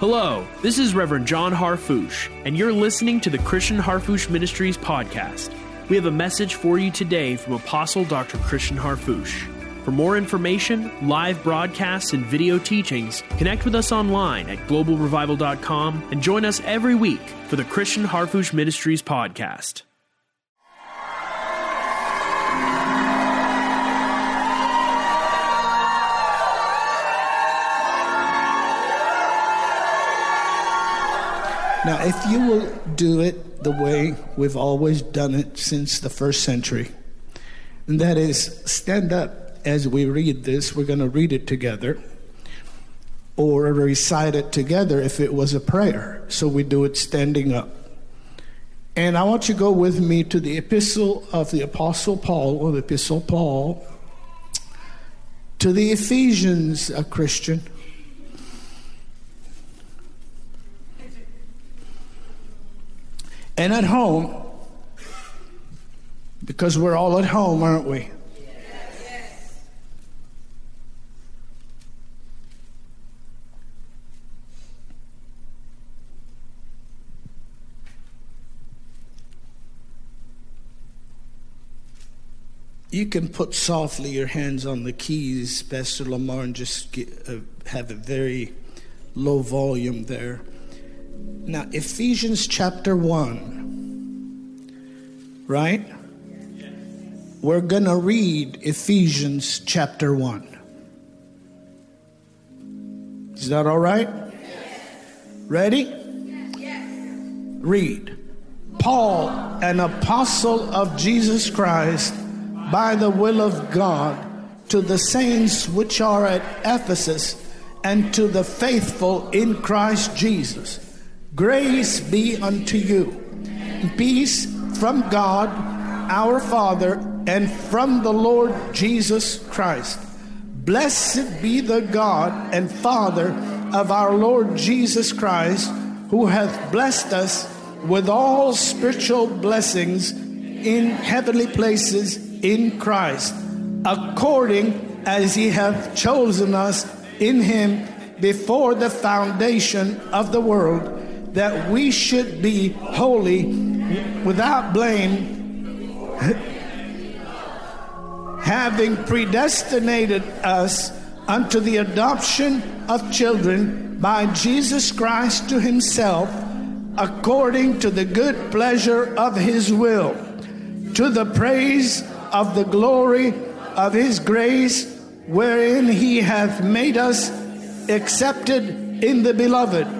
Hello, this is Reverend John Harfouche, and you're listening to the Christian Harfouche Ministries podcast. We have a message for you today from Apostle Dr. Christian Harfouche. For more information, live broadcasts, and video teachings, connect with us online at globalrevival.com and join us every week for the Christian Harfouche Ministries podcast. Now, if you will do it the way we've always done it since the first century, and that is stand up as we read this, we're going to read it together, or recite it together if it was a prayer. So we do it standing up. And I want you to go with me to the epistle of the Apostle Paul, or the Epistle Paul, to the Ephesians, a Christian. And at home, because we're all at home, aren't we? You can put softly your hands on the keys, Pastor Lamar, and just get, uh, have a very low volume there. Now, Ephesians chapter 1, right? We're going to read Ephesians chapter 1. Is that all right? Ready? Read. Paul, an apostle of Jesus Christ, by the will of God, to the saints which are at Ephesus, and to the faithful in Christ Jesus Grace be unto you. Peace from God our Father and from the Lord Jesus Christ. Blessed be the God and Father of our Lord Jesus Christ, who hath blessed us with all spiritual blessings in heavenly places in Christ, according as he hath chosen us in him before the foundation of the world that we should be holy without blame, having predestinated us unto the adoption of children by Jesus Christ to himself, according to the good pleasure of his will, to the praise of the glory of his grace, wherein he hath made us accepted in the beloved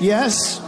Yes?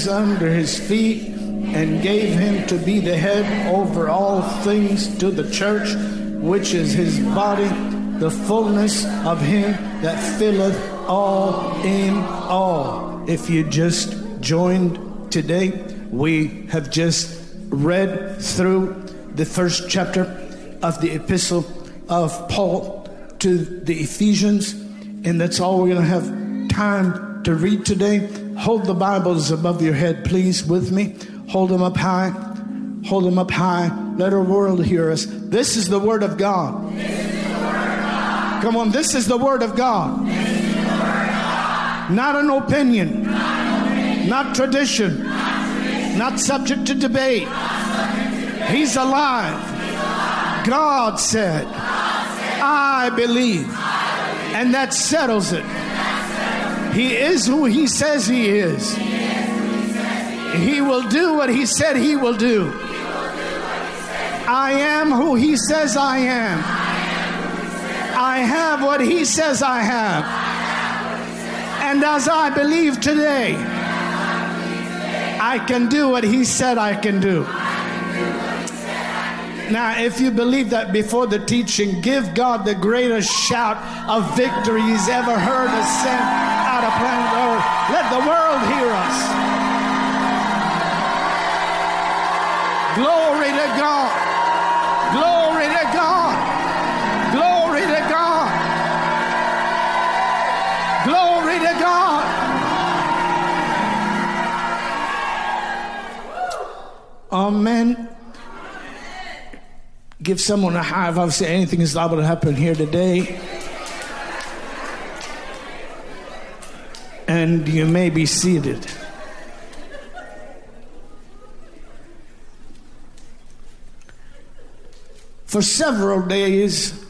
Things under his feet and gave him to be the head over all things to the church, which is his body, the fullness of him that filleth all in all. If you just joined today, we have just read through the first chapter of the epistle of Paul to the Ephesians, and that's all we're going to have time to read today. Hold the Bibles above your head, please, with me. Hold them up high. Hold them up high. Let our world hear us. This is the Word of God. Come on, this is the Word of God. Not an opinion, not tradition, not subject to debate. He's alive. God said, I believe. And that settles it. He is who he says he is. He will do what he said he will do. I am who he says I am. I have what he says I have. And as I believe today, I can do what he said I can do. Now, if you believe that before the teaching, give God the greatest shout of victory he's ever heard us send planet Earth. Let the world hear us. Glory to God. Glory to God. Glory to God. Glory to God. Amen. Give someone a high five. Say anything is liable to happen here today. And you may be seated. For several days,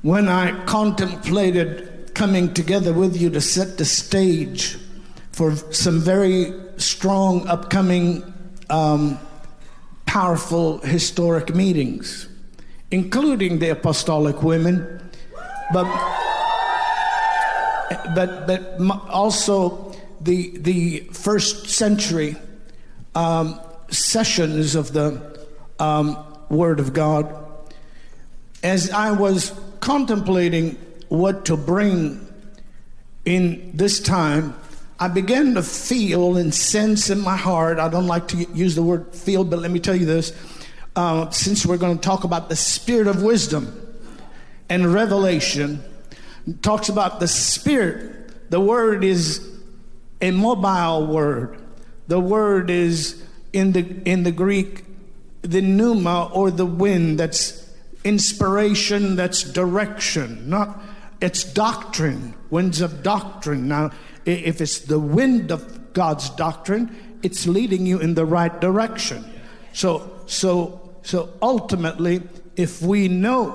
when I contemplated coming together with you to set the stage for some very strong upcoming um, powerful historic meetings, including the apostolic women, but but but also the the first century um, sessions of the um, Word of God. As I was contemplating what to bring in this time, I began to feel and sense in my heart. I don't like to use the word feel, but let me tell you this. Uh, since we're going to talk about the spirit of wisdom and revelation, talks about the spirit. The word is a mobile word. The word is in the in the Greek the pneuma or the wind. That's inspiration. That's direction. Not it's doctrine. Winds of doctrine. Now if it's the wind of God's doctrine, it's leading you in the right direction. So, so, so ultimately, if we know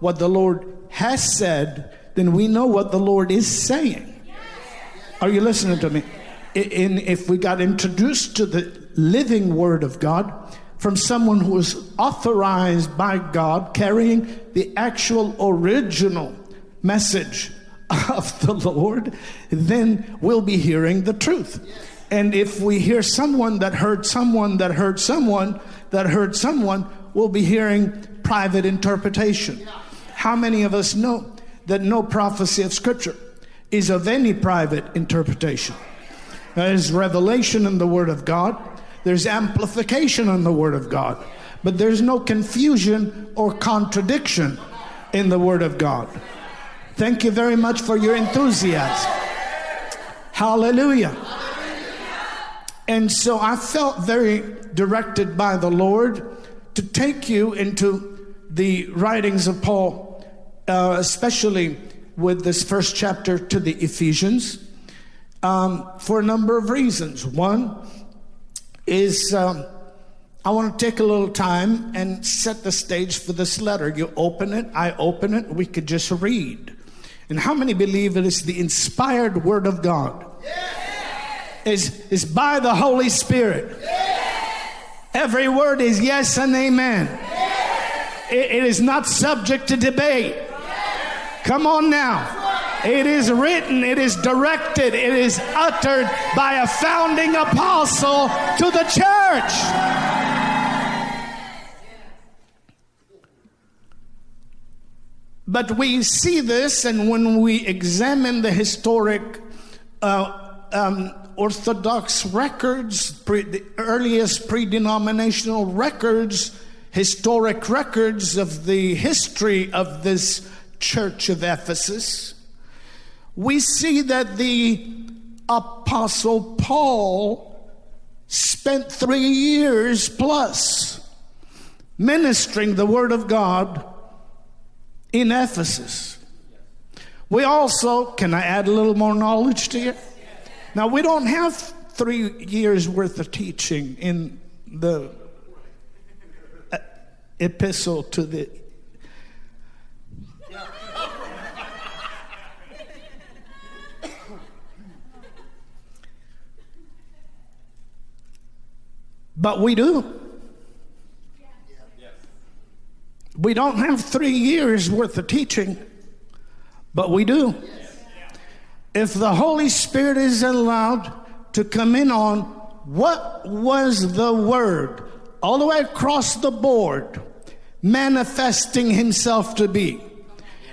what the Lord has said, then we know what the Lord is saying. Are you listening to me? In, if we got introduced to the living Word of God from someone who was authorized by God, carrying the actual original message of the Lord, then we'll be hearing the truth. And if we hear someone that heard someone that heard someone that heard someone, we'll be hearing private interpretation. How many of us know that no prophecy of Scripture is of any private interpretation? There is revelation in the Word of God. There's amplification in the Word of God, but there's no confusion or contradiction in the Word of God. Thank you very much for your enthusiasm. Hallelujah. And so I felt very directed by the Lord to take you into the writings of Paul, uh, especially with this first chapter to the Ephesians, um, for a number of reasons. One is um, I want to take a little time and set the stage for this letter. You open it, I open it, we could just read. And how many believe it is the inspired Word of God? Yeah is, is by the Holy Spirit. Yes. Every word is yes and amen. It, it is not subject to debate. Come on now. It is written, it is directed, it is uttered by a founding apostle to the church. But we see this, and when we examine the historic uh, um, Orthodox records, pre, the earliest pre denominational records, historic records of the history of this church of Ephesus, we see that the Apostle Paul spent three years plus ministering the Word of God in Ephesus. We also, can I add a little more knowledge to you? Now, we don't have three years worth of teaching in the uh, epistle to the. But we do. We don't have three years worth of teaching, but we do if the Holy Spirit is allowed to come in on what was the Word all the way across the board manifesting Himself to be.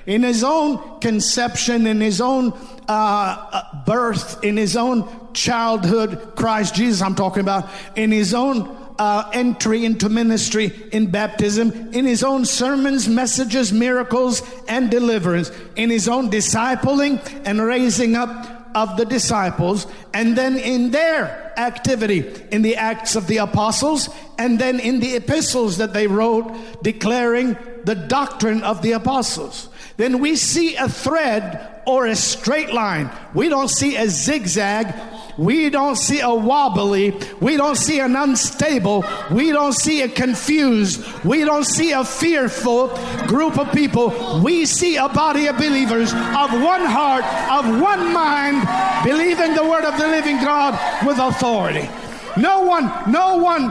In His own conception, in His own uh, uh birth, in His own childhood, Christ Jesus, I'm talking about, in His own uh, entry into ministry in baptism, in his own sermons, messages, miracles, and deliverance, in his own discipling and raising up of the disciples, and then in their activity in the Acts of the Apostles, and then in the epistles that they wrote declaring the doctrine of the apostles. Then we see a thread or a straight line. We don't see a zigzag we don't see a wobbly. We don't see an unstable. We don't see a confused. We don't see a fearful group of people. We see a body of believers of one heart, of one mind, believing the word of the living God with authority. No one, no one,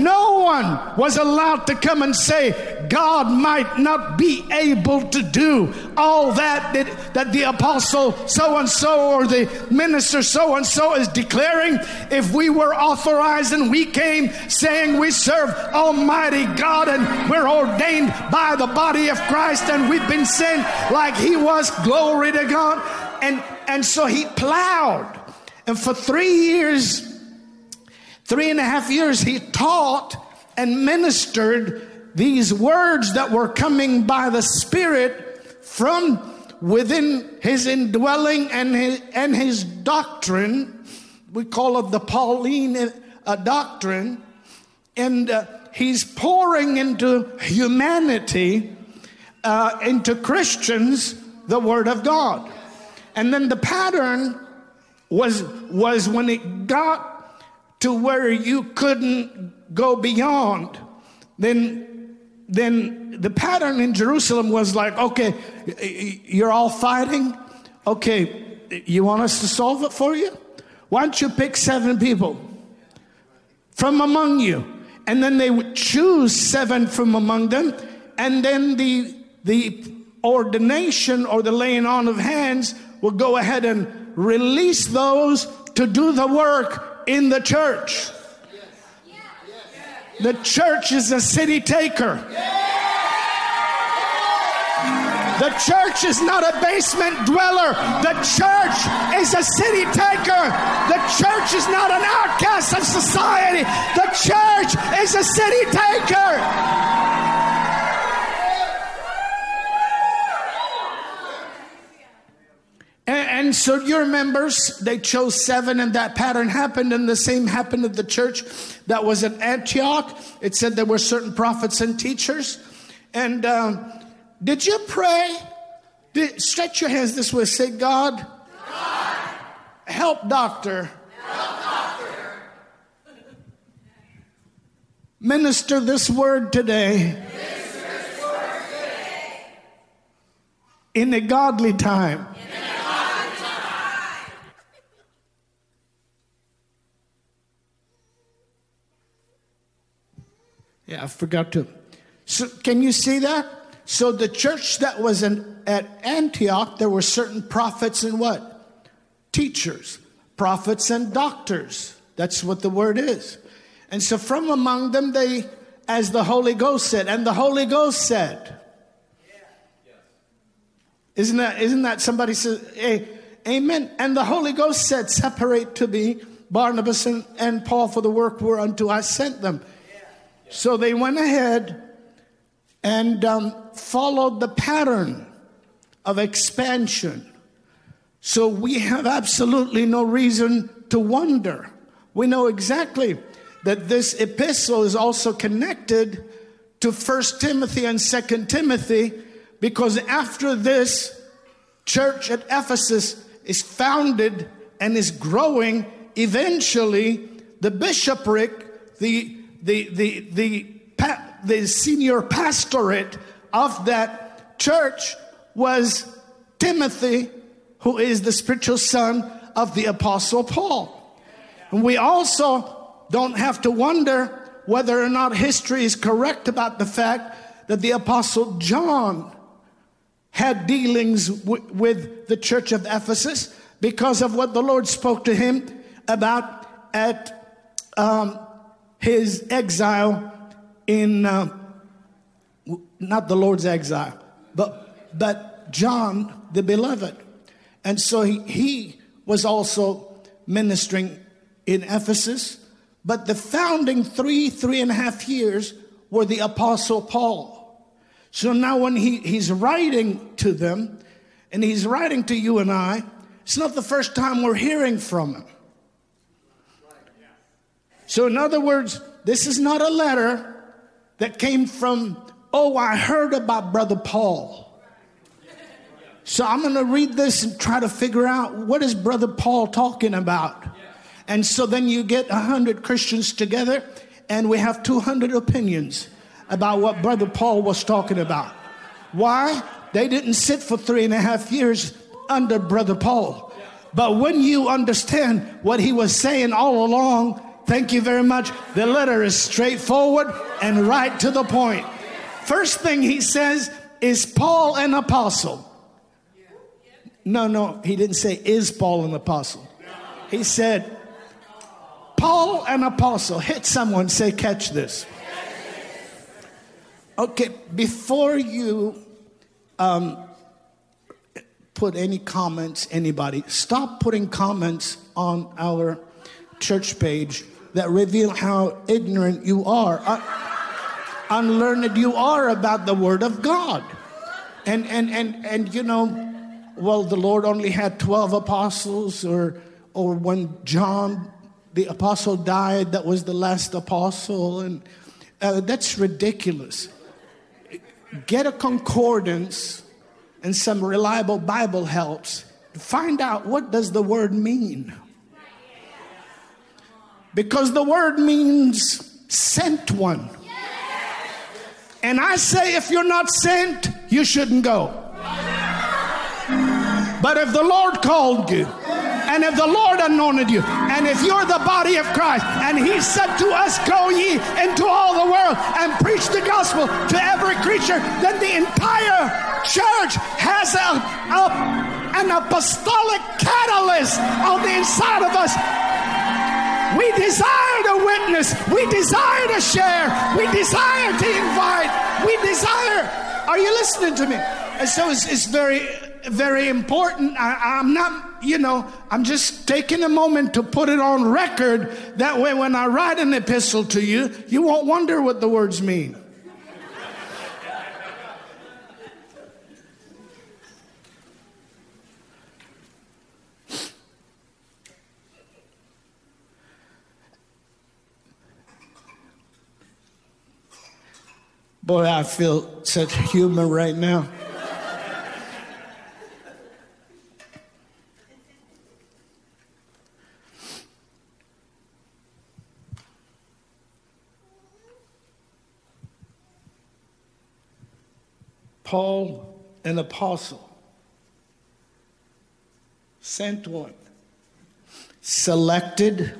no one was allowed to come and say God might not be able to do all that that, that the apostle so and so or the minister so and so is declaring. If we were authorized and we came saying we serve Almighty God and we're ordained by the body of Christ and we've been sent like He was, glory to God. And and so He plowed, and for three years Three and a half years he taught and ministered these words that were coming by the Spirit from within his indwelling and his, and his doctrine. We call it the Pauline uh, doctrine. And uh, he's pouring into humanity, uh, into Christians, the Word of God. And then the pattern was, was when it got to where you couldn't go beyond, then, then the pattern in Jerusalem was like, okay, you're all fighting. Okay, you want us to solve it for you? Why don't you pick seven people from among you? And then they would choose seven from among them, and then the the ordination or the laying on of hands will go ahead and release those to do the work in the church. The church is a city taker. The church is not a basement dweller. The church is a city taker. The church is not an outcast of society. The church is a city taker. And so your members, they chose seven, and that pattern happened, and the same happened at the church that was at Antioch. It said there were certain prophets and teachers. And um, did you pray? Did, stretch your hands this way. Say, God, God. help doctor. Help doctor. Minister this word today. This word today. In a godly time. Yeah, I forgot to. So, can you see that? So, the church that was in, at Antioch, there were certain prophets and what? Teachers, prophets and doctors. That's what the word is. And so, from among them, they, as the Holy Ghost said, and the Holy Ghost said, isn't that, isn't that somebody says, hey, amen? And the Holy Ghost said, separate to me Barnabas and, and Paul for the work whereunto I sent them. So they went ahead and um, followed the pattern of expansion. So we have absolutely no reason to wonder. We know exactly that this epistle is also connected to 1 Timothy and 2 Timothy because after this church at Ephesus is founded and is growing, eventually the bishopric, the the, the, the, the senior pastorate of that church was Timothy, who is the spiritual son of the Apostle Paul. And we also don't have to wonder whether or not history is correct about the fact that the Apostle John had dealings w- with the church of Ephesus because of what the Lord spoke to him about at um, his exile in uh, not the Lord's exile, but but John the beloved, and so he, he was also ministering in Ephesus. But the founding three three and a half years were the Apostle Paul. So now when he, he's writing to them, and he's writing to you and I, it's not the first time we're hearing from him. So, in other words, this is not a letter that came from, oh, I heard about Brother Paul. So I'm going to read this and try to figure out what is Brother Paul talking about. And so then you get 100 Christians together and we have 200 opinions about what Brother Paul was talking about. Why? They didn't sit for three and a half years under Brother Paul. But when you understand what he was saying all along, Thank you very much. The letter is straightforward and right to the point. First thing he says is Paul an apostle. No, no, he didn't say is Paul an apostle. He said Paul an apostle. Hit someone, say, catch this. Okay, before you um, put any comments, anybody, stop putting comments on our church page that reveal how ignorant you are, uh, unlearned you are about the Word of God. And, and, and, and you know, well, the Lord only had 12 apostles, or, or when John the apostle died, that was the last apostle. And uh, that's ridiculous. Get a concordance and some reliable Bible helps. Find out what does the word mean. Because the word means sent one. And I say, if you're not sent, you shouldn't go. But if the Lord called you, and if the Lord anointed you, and if you're the body of Christ, and He said to us, Go ye into all the world and preach the gospel to every creature, then the entire church has a, a an apostolic catalyst on the inside of us we desire to witness. We desire to share. We desire to invite. We desire. Are you listening to me? And so it's, it's very, very important. I, I'm not you know, I'm just taking a moment to put it on record. That way, when I write an epistle to you, you won't wonder what the words mean. Boy, I feel such humor right now. Paul, an apostle, sent one, selected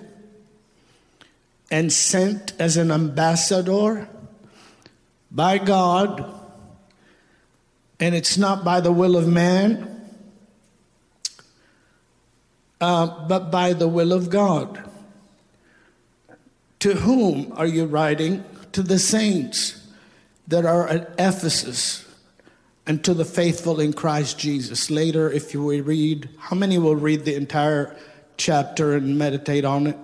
and sent as an ambassador by God, and it's not by the will of man, uh, but by the will of God. To whom are you writing? To the saints that are at Ephesus and to the faithful in Christ Jesus. Later, if you read, how many will read the entire chapter and meditate on it?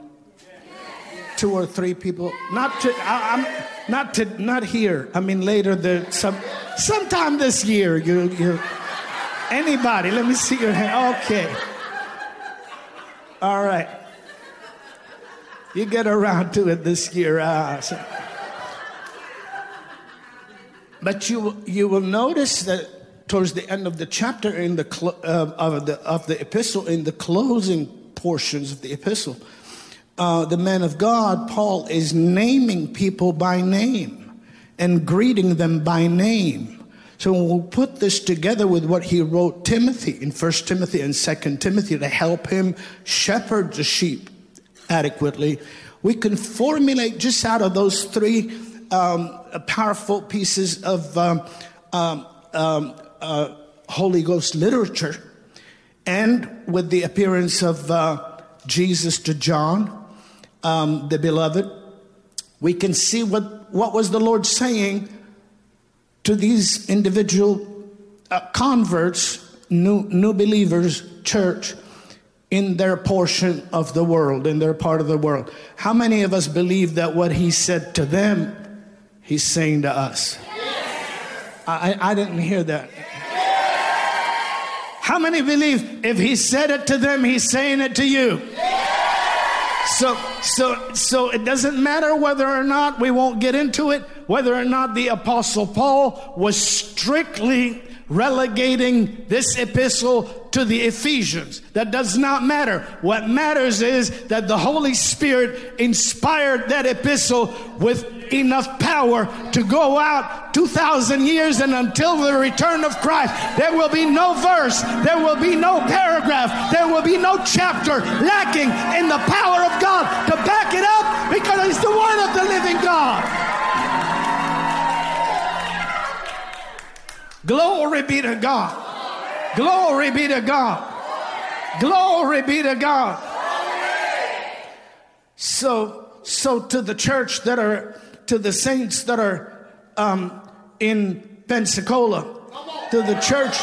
Two or three people. Not to, I, am not to, not here. I mean later. The some, sometime this year. You, you, anybody? Let me see your hand. Okay. All right. You get around to it this year. Uh, so. But you, you will notice that towards the end of the chapter, in the, cl- uh, of, the, of the epistle, in the closing portions of the epistle, uh, the man of God, Paul, is naming people by name and greeting them by name. So we'll put this together with what he wrote Timothy in 1 Timothy and 2 Timothy to help him shepherd the sheep adequately. We can formulate just out of those three um, powerful pieces of um, um, um, uh, Holy Ghost literature, and with the appearance of uh, Jesus to John, um, the beloved, we can see what, what was the Lord saying to these individual uh, converts, new, new believers, church, in their portion of the world, in their part of the world. How many of us believe that what he said to them He's saying to us. I, I didn't hear that. How many believe if he said it to them, he's saying it to you? So, so, so it doesn't matter whether or not we won't get into it, whether or not the apostle Paul was strictly relegating this epistle to the Ephesians. That does not matter. What matters is that the Holy Spirit inspired that epistle with enough power to go out 2,000 years and until the return of Christ. There will be no verse, there will be no paragraph, there will be no chapter lacking in the power of God to back it up because it's the Word of the living God. Glory be to God. Glory be to God. Glory be to God. So, so to the church that are, to the saints that are um, in Pensacola, to the church,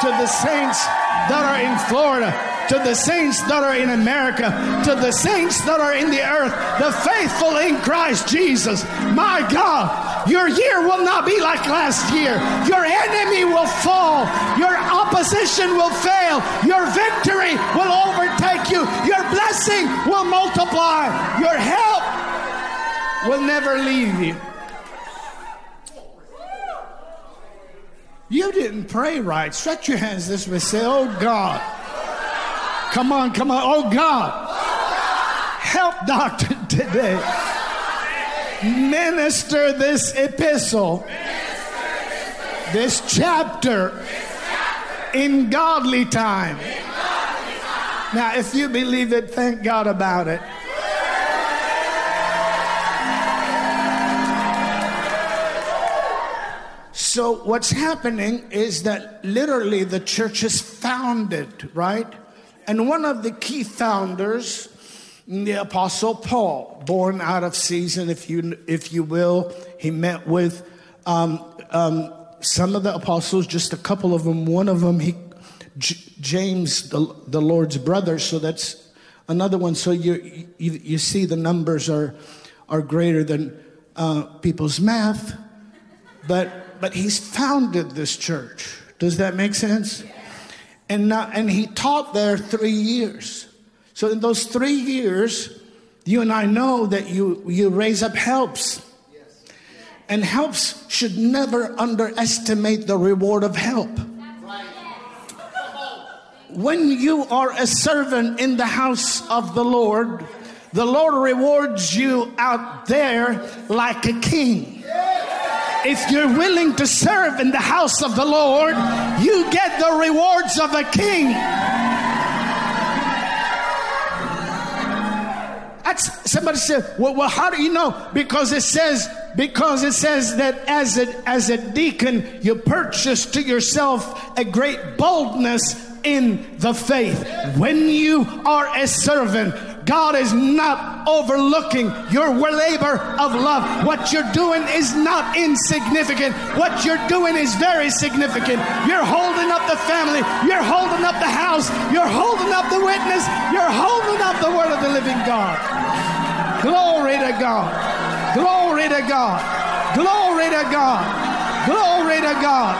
to the saints that are in Florida, to the saints that are in America, to the saints that are in the earth, the faithful in Christ Jesus. My God, your year will not be like last year. Your enemy will fall. Your opposition will fail. Your victory will overtake you. Your blessing will multiply. Your help will never leave you. You didn't pray right. Stretch your hands this way. Say, Oh God. Come on, come on. Oh God. Help Doctor today. Minister this epistle, this chapter in godly time. Now, if you believe it, thank God about it. So, what's happening is that literally the church is founded, right? And one of the key founders, the Apostle Paul, born out of season, if you, if you will, he met with um, um, some of the apostles, just a couple of them. One of them, he J- James, the, the Lord's brother. So that's another one. So you, you, you see the numbers are, are greater than uh, people's math. But, but he's founded this church. Does that make sense? And, now, and he taught there three years. So in those three years, you and I know that you, you raise up helps. And helps should never underestimate the reward of help. When you are a servant in the house of the Lord, the Lord rewards you out there like a king. If you're willing to serve in the house of the Lord, you get the rewards of a king. That's, somebody said, well, well, how do you know? Because it says, because it says that as a, as a deacon, you purchase to yourself a great boldness in the faith. When you are a servant, God is not overlooking your labor of love. What you're doing is not insignificant. What you're doing is very significant. You're holding up the family, you're holding up the house, you're holding up the witness, you're holding up the word of the living God. Glory to God. Glory to God. Glory to God. Glory to God.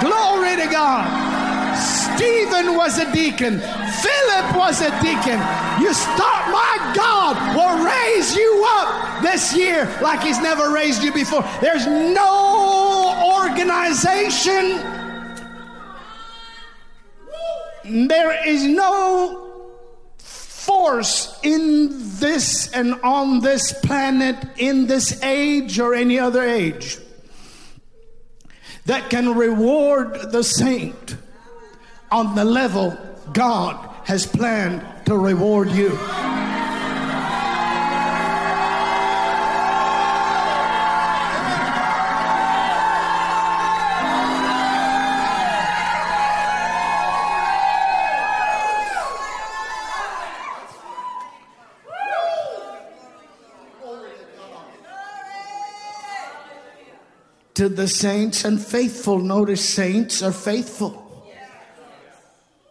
Glory to God. Stephen was a deacon. Philip was a deacon. You start, my God will raise you up this year like he's never raised you before. There's no organization, there is no force in this and on this planet, in this age or any other age, that can reward the saint on the level God has planned to reward you. to the saints and faithful. Notice saints are faithful.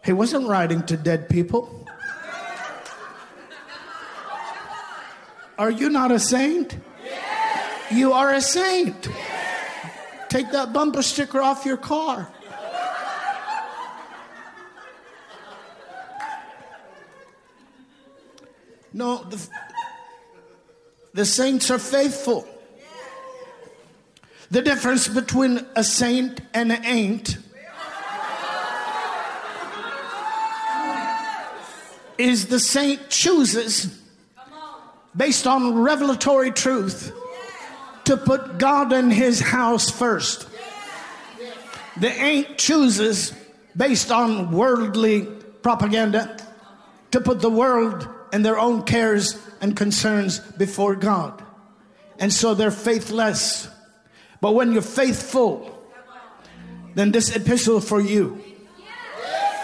He wasn't writing to dead people. Are you not a saint? You are a saint. Take that bumper sticker off your car. No, the, the saints are faithful. The difference between a saint and an ain't is the saint chooses based on revelatory truth to put God and his house first. The ain't chooses based on worldly propaganda to put the world and their own cares and concerns before God. And so they're faithless. But when you're faithful, then this epistle for you.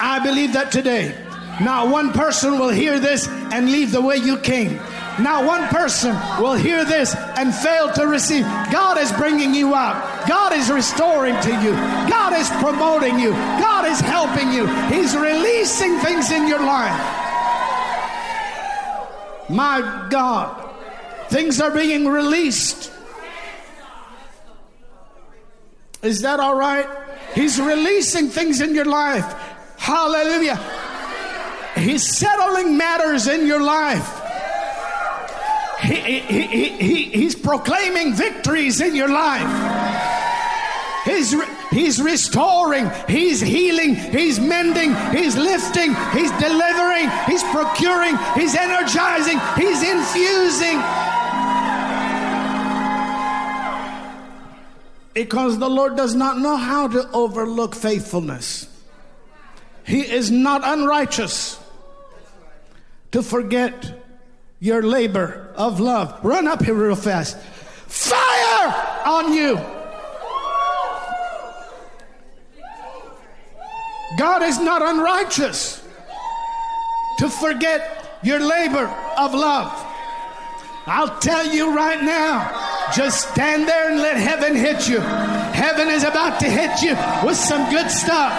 I believe that today not one person will hear this and leave the way you came. Not one person will hear this and fail to receive. God is bringing you up. God is restoring to you. God is promoting you. God is helping you. He's releasing things in your life. My God, things are being released. Is that all right? He's releasing things in your life. Hallelujah. He's settling matters in your life. He, he, he, he, he's proclaiming victories in your life. He's, he's restoring, He's healing, He's mending, He's lifting, He's delivering, He's procuring, He's energizing, He's infusing. Because the Lord does not know how to overlook faithfulness. He is not unrighteous to forget your labor of love. Run up here real fast. Fire on you. God is not unrighteous to forget your labor of love. I'll tell you right now, just stand there and let heaven hit you. Heaven is about to hit you with some good stuff.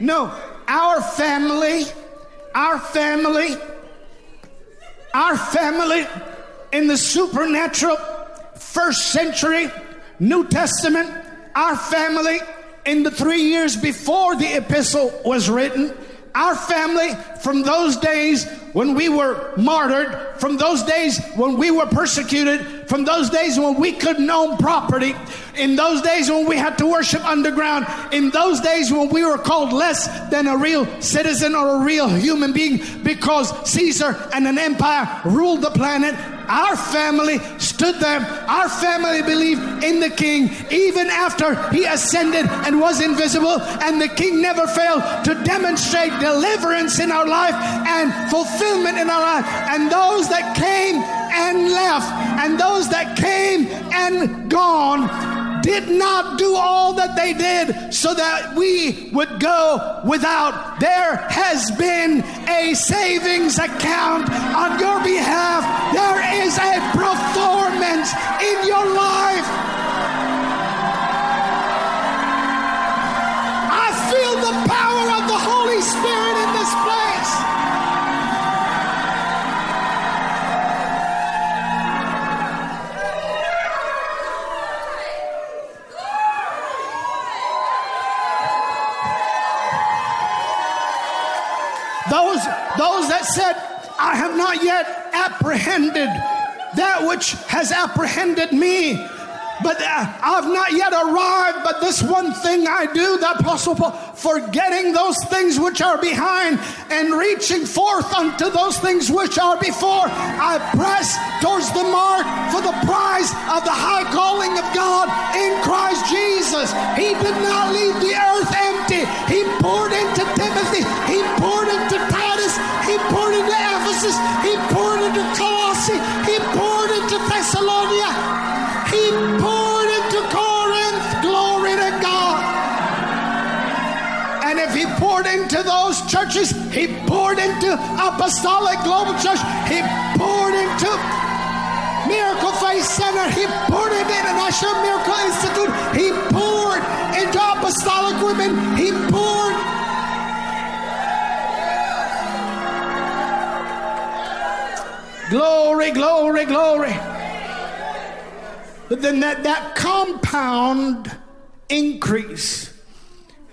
No, our family, our family, our family in the supernatural first century New Testament, our family in the three years before the epistle was written, our family from those days when we were martyred, from those days when we were persecuted, from those days when we couldn't own property, in those days when we had to worship underground, in those days when we were called less than a real citizen or a real human being because Caesar and an empire ruled the planet, our family stood there. Our family believed in the king even after he ascended and was invisible, and the king never failed to demonstrate deliverance in our life and fulfillment in our life. And those that came and left, and those that came and gone, did not do all that they did so that we would go without. There has been a savings account on your behalf. There is a performance in your life. I feel the power of the Holy Spirit this place. Those, those that said, I have not yet apprehended that which has apprehended me. But uh, I've not yet arrived, but this one thing I do, the Apostle Paul, forgetting those things which are behind and reaching forth unto those things which are before. I press towards the mark for the prize of the high calling of God in Christ Jesus. He did not leave the earth empty. He poured into Timothy, he poured into Titus, he poured into Ephesus, he poured into those churches, he poured into Apostolic Global Church, he poured into Miracle Faith Center, he poured into International Miracle Institute, he poured into Apostolic Women, he poured. Glory, glory, glory. But then that, that compound increase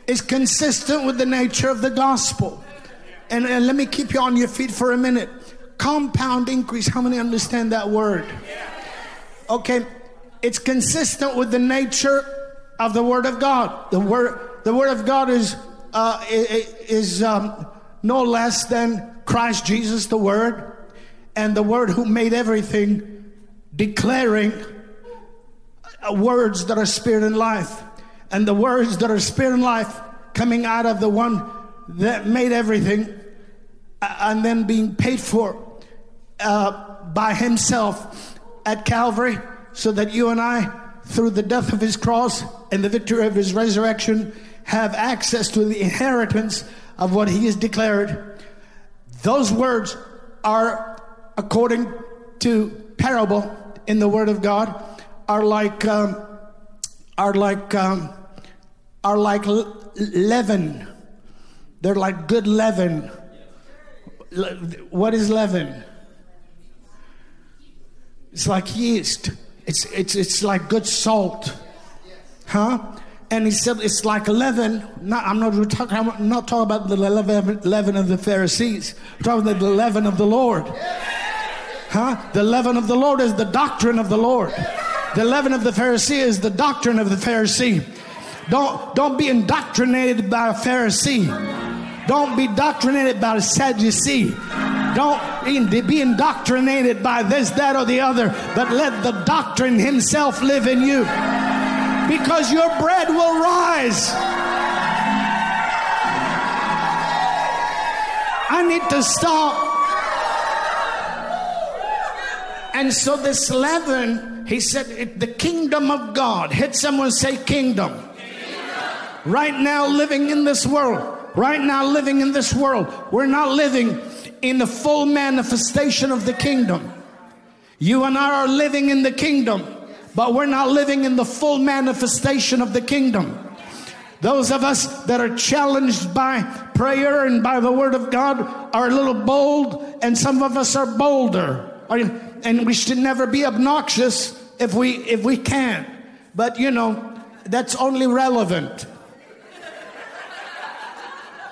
is consistent with the nature of the gospel. And, and let me keep you on your feet for a minute. Compound increase, how many understand that word? Okay, it's consistent with the nature of the word of God. The word, the word of God is, uh, is um, no less than Christ Jesus, the word, and the word who made everything, declaring words that are spirit and life. And the words that are spirit and life coming out of the one that made everything and then being paid for uh, by himself at Calvary so that you and I, through the death of his cross and the victory of his resurrection, have access to the inheritance of what he has declared. Those words are according to parable in the Word of God are like um, are like um, are like leaven. They're like good leaven. What is leaven? It's like yeast. It's it's it's like good salt, huh? And he said it's like leaven. Not, I'm not talking. I'm not talking about the leaven, leaven of the Pharisees. I'm talking about the leaven of the Lord, huh? The leaven of the Lord is the doctrine of the Lord. The leaven of the Pharisee is the doctrine of the Pharisee. Don't, don't be indoctrinated by a Pharisee. Don't be indoctrinated by a Sadducee. Don't be indoctrinated by this, that, or the other, but let the doctrine himself live in you. Because your bread will rise. I need to stop. And so this leaven he said, The kingdom of God. Hit someone, say kingdom. kingdom. Right now, living in this world. Right now, living in this world. We're not living in the full manifestation of the kingdom. You and I are living in the kingdom, but we're not living in the full manifestation of the kingdom. Those of us that are challenged by prayer and by the Word of God are a little bold, and some of us are bolder. And we should never be obnoxious if we if we can. But you know, that's only relevant.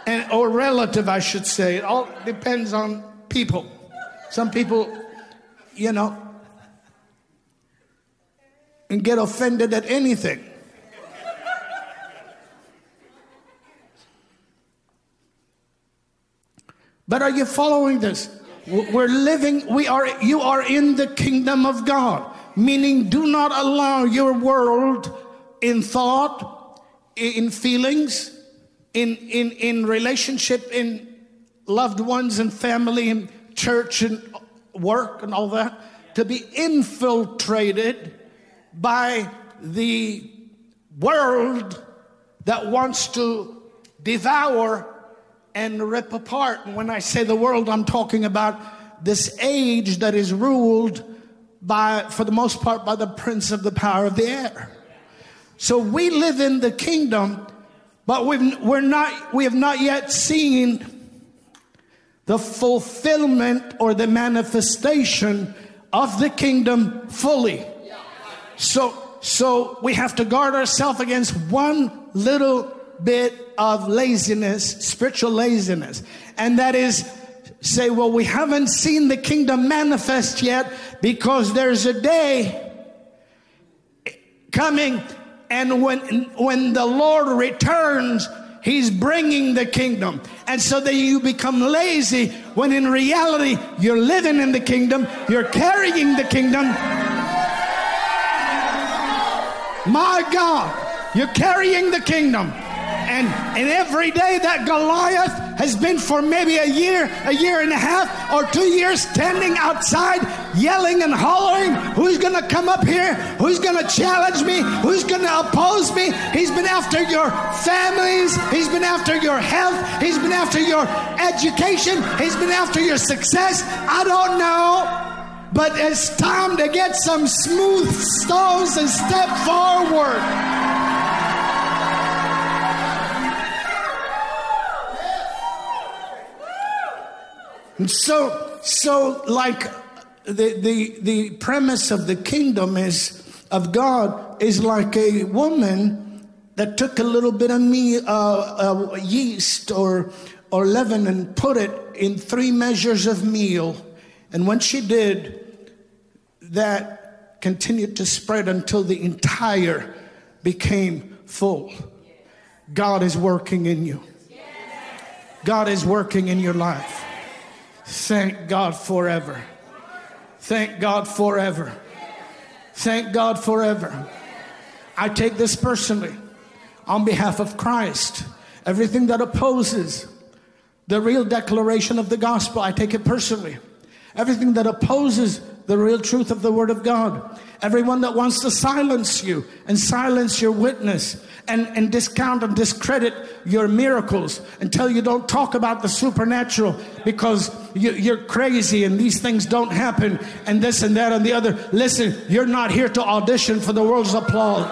And or relative, I should say. It all depends on people. Some people, you know, and get offended at anything. But are you following this? We're living, we are, you are in the kingdom of God, meaning do not allow your world in thought, in feelings, in, in, in relationship, in loved ones and family and church and work and all that, to be infiltrated by the world that wants to devour and rip apart. And when I say the world, I'm talking about this age that is ruled by, for the most part, by the prince of the power of the air. So we live in the kingdom, but we've, we're not, we have not yet seen the fulfillment or the manifestation of the kingdom fully. So, so we have to guard ourselves against one little bit of laziness, spiritual laziness, and that is say, well, we haven't seen the kingdom manifest yet because there's a day coming, and when when the Lord returns, He's bringing the kingdom. And so that you become lazy when in reality you're living in the kingdom, you're carrying the kingdom. My God, you're carrying the kingdom. And, and every day that Goliath has been for maybe a year, a year and a half, or two years standing outside yelling and hollering, who's going to come up here? Who's going to challenge me? Who's going to oppose me? He's been after your families. He's been after your health. He's been after your education. He's been after your success. I don't know. But it's time to get some smooth stones and step forward. And so, so like the, the, the premise of the kingdom is of God is like a woman that took a little bit of me, uh, uh, yeast or, or leaven and put it in three measures of meal. And when she did, that continued to spread until the entire became full. God is working in you. God is working in your life. Thank God forever. Thank God forever. Thank God forever. I take this personally on behalf of Christ. Everything that opposes the real declaration of the gospel, I take it personally. Everything that opposes the real truth of the Word of God. Everyone that wants to silence you and silence your witness and, and discount and discredit your miracles and tell you don't talk about the supernatural because you, you're crazy and these things don't happen and this and that and the other. Listen, you're not here to audition for the world's applause.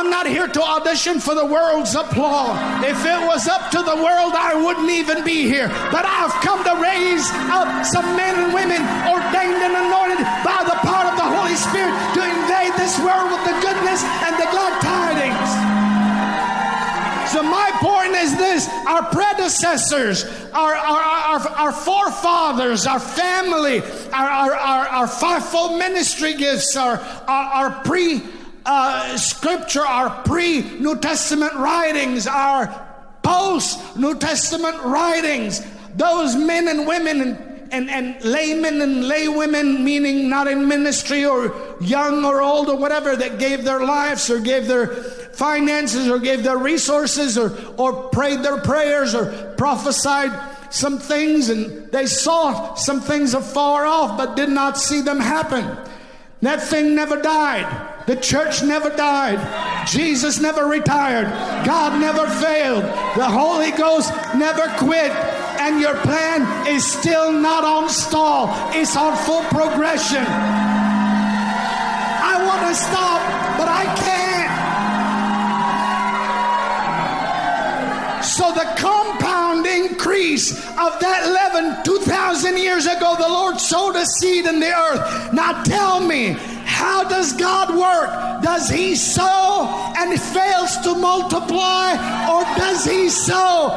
I'm not here to audition for the world's applause. If it was up to the world, I wouldn't even be here. But I've come to raise up some men and women ordained and anointed by the power of the Holy Spirit to invade this world with the goodness and the glad tidings. So my point is this our predecessors, our, our, our, our forefathers, our family, our, our, our, our fivefold ministry gifts, our, our, our pre uh, scripture, our pre New Testament writings, our post New Testament writings, those men and women and and, and laymen and laywomen, meaning not in ministry or young or old or whatever, that gave their lives or gave their finances or gave their resources or, or prayed their prayers or prophesied some things and they saw some things afar off but did not see them happen. That thing never died. The church never died. Jesus never retired. God never failed. The Holy Ghost never quit. And your plan is still not on stall, it's on full progression. I want to stop, but I can't. So the compound increase of that leaven 2,000 years ago, the Lord sowed a seed in the earth. Now tell me, how does God work? Does He sow and fails to multiply, or does He sow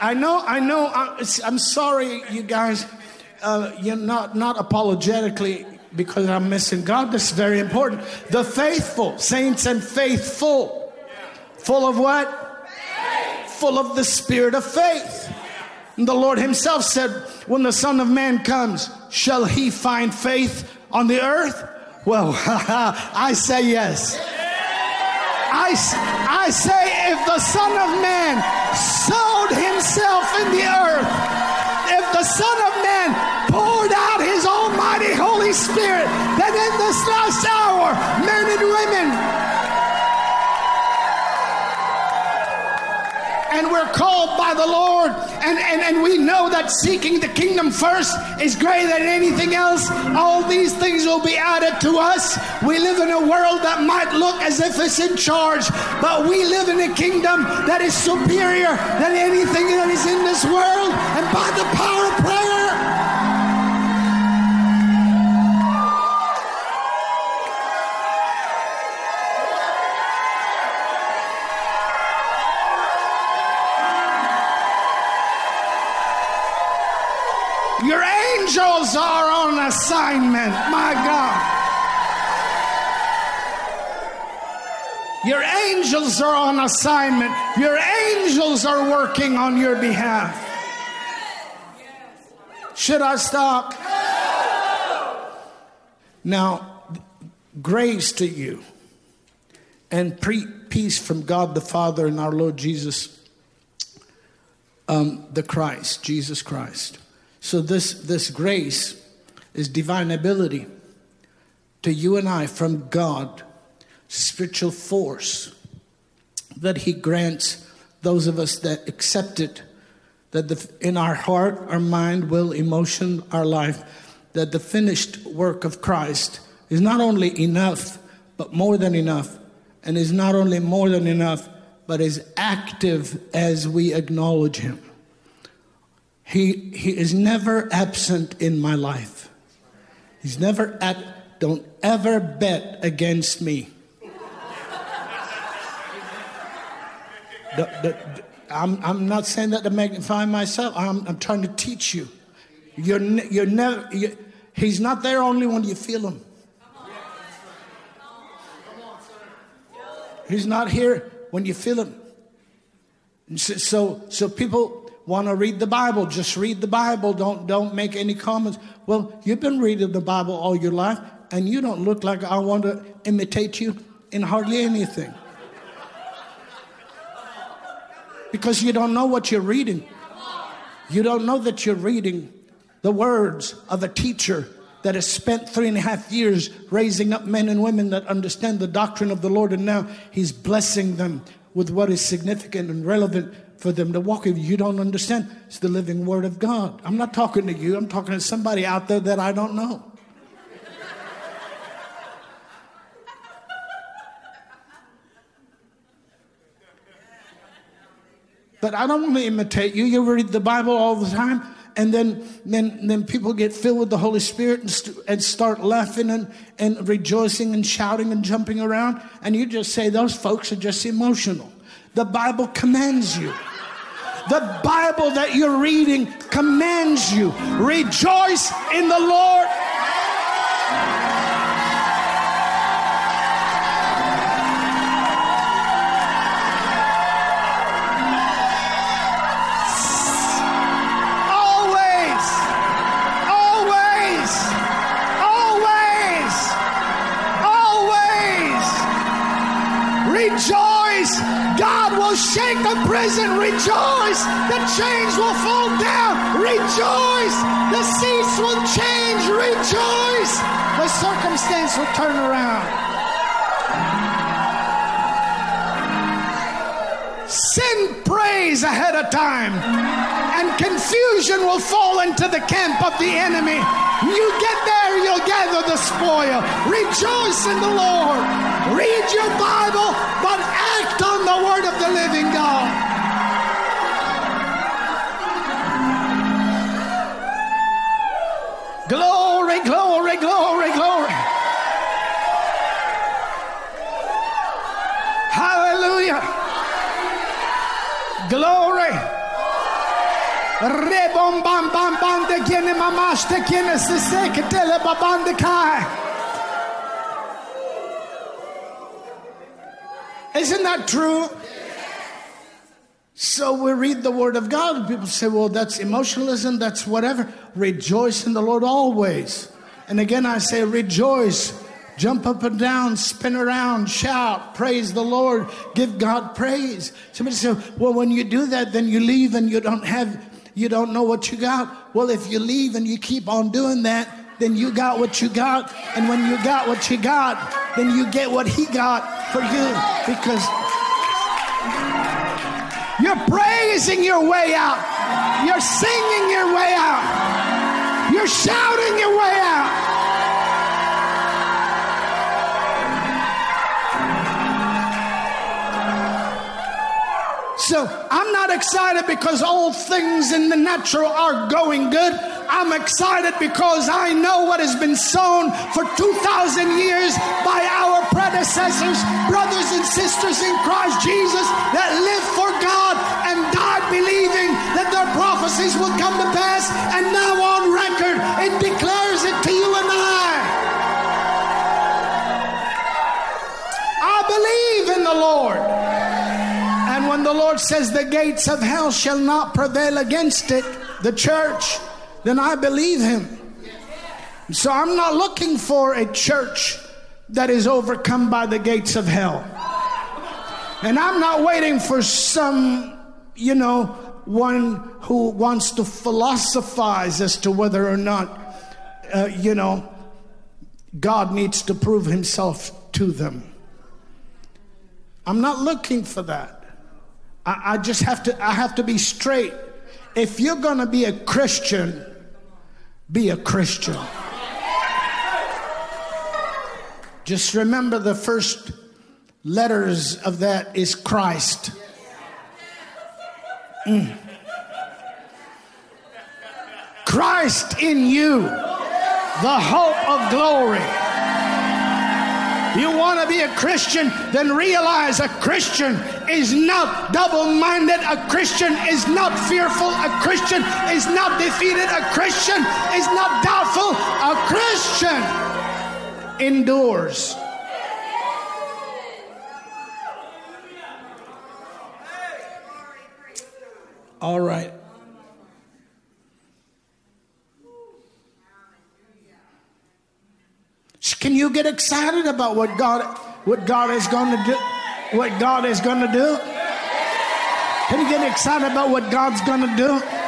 I know, I know. I'm sorry, you guys. Uh, you're not not apologetically because I'm missing God. This is very important. The faithful, saints and faithful, full of what? Full of the spirit of faith. And the Lord Himself said, "When the Son of Man comes, shall He find faith on the earth?" Well, I say yes. I, I say, if the Son of Man sowed himself in the earth, if the Son of Man poured out his almighty Holy Spirit, then in this last hour, men and women, we're called by the Lord, and, and, and we know that seeking the kingdom first is greater than anything else. All these things will be added to us. We live in a world that might look as if it's in charge, but we live in a kingdom that is superior than anything that is in this world, and by the power of prayer. Angels are on assignment, my God. Your angels are on assignment. Your angels are working on your behalf. Should I stop? Now, grace to you and pre- peace from God the Father and our Lord Jesus, um, the Christ, Jesus Christ. So this, this grace is divine ability to you and I from God, spiritual force that He grants those of us that accept it, that the, in our heart, our mind, will, emotion, our life, that the finished work of Christ is not only enough, but more than enough, and is not only more than enough, but is active as we acknowledge Him. He, he is never absent in my life. He's never at, don't ever bet against me. the, the, I'm, I'm not saying that to magnify myself. I'm, I'm trying to teach you. You're, ne- you're never, you he's not there only when you feel him. He's not here when you feel him. So, so, so people want to read the Bible, just read the Bible. Don't don't make any comments. Well, you've been reading the Bible all your life, and you don't look like I want to imitate you in hardly anything. Because you don't know what you're reading. You don't know that you're reading the words of a teacher that has spent three and a half years raising up men and women that understand the doctrine of the Lord, and now he's blessing them with what is significant and relevant for them to walk you. You don't understand. It's the living word of God. I'm not talking to you, I'm talking to somebody out there that I don't know. But I don't want to imitate you. You read the Bible all the time, and then then then people get filled with the Holy Spirit and, st- and start laughing and, and rejoicing and shouting and jumping around, and you just say those folks are just emotional. The Bible commands you. The Bible that you're reading commands you. Rejoice in the Lord. Always, always, always, always. Rejoice shake the prison. Rejoice. The chains will fall down. Rejoice. The seats will change. Rejoice. The circumstance will turn around. Send praise ahead of time, and confusion will fall into the camp of the enemy. When you get there, you'll gather the spoil. Rejoice in the Lord. Read your Bible, but act the word of the living God. Glory, glory, glory, glory. Hallelujah. Glory. Rebom bam bam bam de kene mamash de kene se se ketele baban de kai. Isn't that true? So we read the word of God. People say, well, that's emotionalism, that's whatever. Rejoice in the Lord always. And again, I say, rejoice. Jump up and down, spin around, shout, praise the Lord, give God praise. Somebody said, well, when you do that, then you leave and you don't have, you don't know what you got. Well, if you leave and you keep on doing that, then you got what you got. And when you got what you got, then you get what He got for you because you're praising your way out. You're singing your way out. You're shouting your way out. So I'm not excited because all things in the natural are going good. I'm excited because I know what has been sown for 2,000 years by our predecessors, brothers and sisters in Christ Jesus that lived for God and died believing that their prophecies will come to pass. And now on record, it declares it to you and I. I believe in the Lord. And when the Lord says the gates of hell shall not prevail against it, the church, then I believe him. So I'm not looking for a church that is overcome by the gates of hell. And I'm not waiting for some, you know, one who wants to philosophize as to whether or not, uh, you know, God needs to prove himself to them. I'm not looking for that. I, I just have to I have to be straight. If you're gonna be a Christian, be a Christian. Just remember the first letters of that is Christ. Mm. Christ in you, the hope of glory. You want to be a Christian, then realize a Christian is not double minded. A Christian is not fearful. A Christian is not defeated. A Christian is not doubtful. A Christian endures. All right. Can you get excited about what God what God is going to do? What God is going to do? Can you get excited about what God's going to do?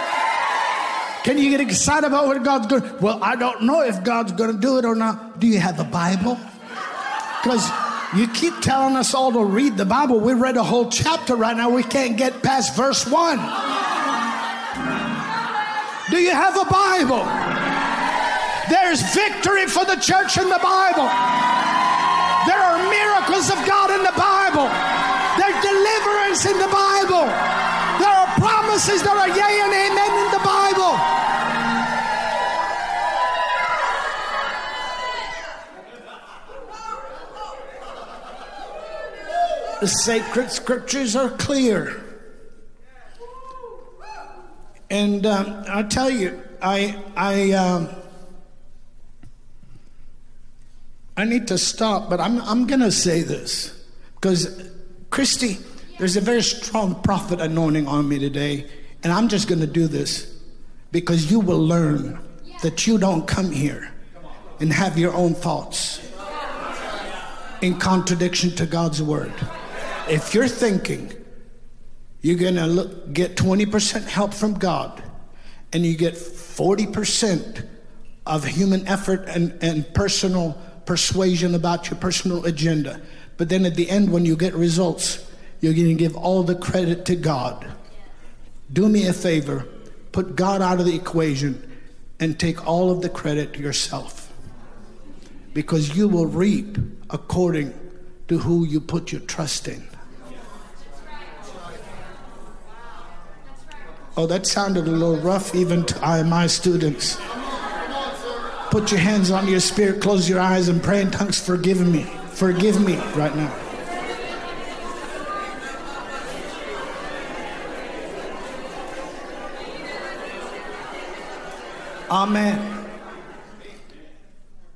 Can you get excited about what God's going to Well, I don't know if God's going to do it or not. Do you have a Bible? Because you keep telling us all to read the Bible. We read a whole chapter right now. We can't get past verse 1. Do you have a Bible? There's victory for the church in the Bible. There are miracles of God in the Bible. There's deliverance in the Bible. There are promises that are yea and amen The sacred scriptures are clear. And um, I tell you, I, I, um, I need to stop, but I'm, I'm going to say this because, Christy, there's a very strong prophet anointing on me today, and I'm just going to do this because you will learn that you don't come here and have your own thoughts in contradiction to God's word. If you're thinking you're going to get 20% help from God, and you get 40% of human effort and, and personal persuasion about your personal agenda. But then at the end, when you get results, you're going to give all the credit to God. Do me a favor, put God out of the equation and take all of the credit yourself. Because you will reap according to who you put your trust in. Oh, that sounded a little rough even to my students. Put your hands on your spirit, close your eyes, and pray in tongues. Forgive me. Forgive me right now. Amen.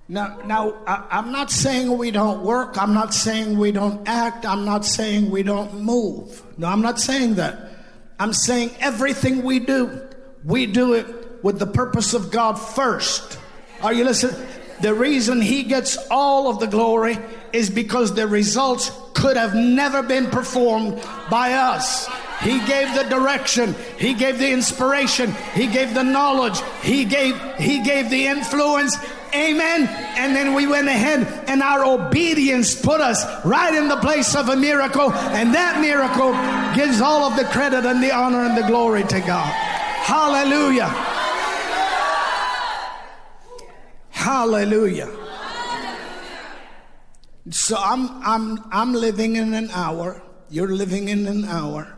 Now, now I, am not saying we don't work. I'm not saying we don't act. I'm not saying we don't move. No, I'm not saying that. I'm saying everything we do, we do it with the purpose of God first. Are you listening? The reason He gets all of the glory is because the results could have never been performed by us. He gave the direction. He gave the inspiration. He gave the knowledge. He gave he gave the influence. Amen. And then we went ahead and our obedience put us right in the place of a miracle. And that miracle gives all of the credit and the honor and the glory to God. Hallelujah. Hallelujah. So I'm I'm I'm living in an hour. You're living in an hour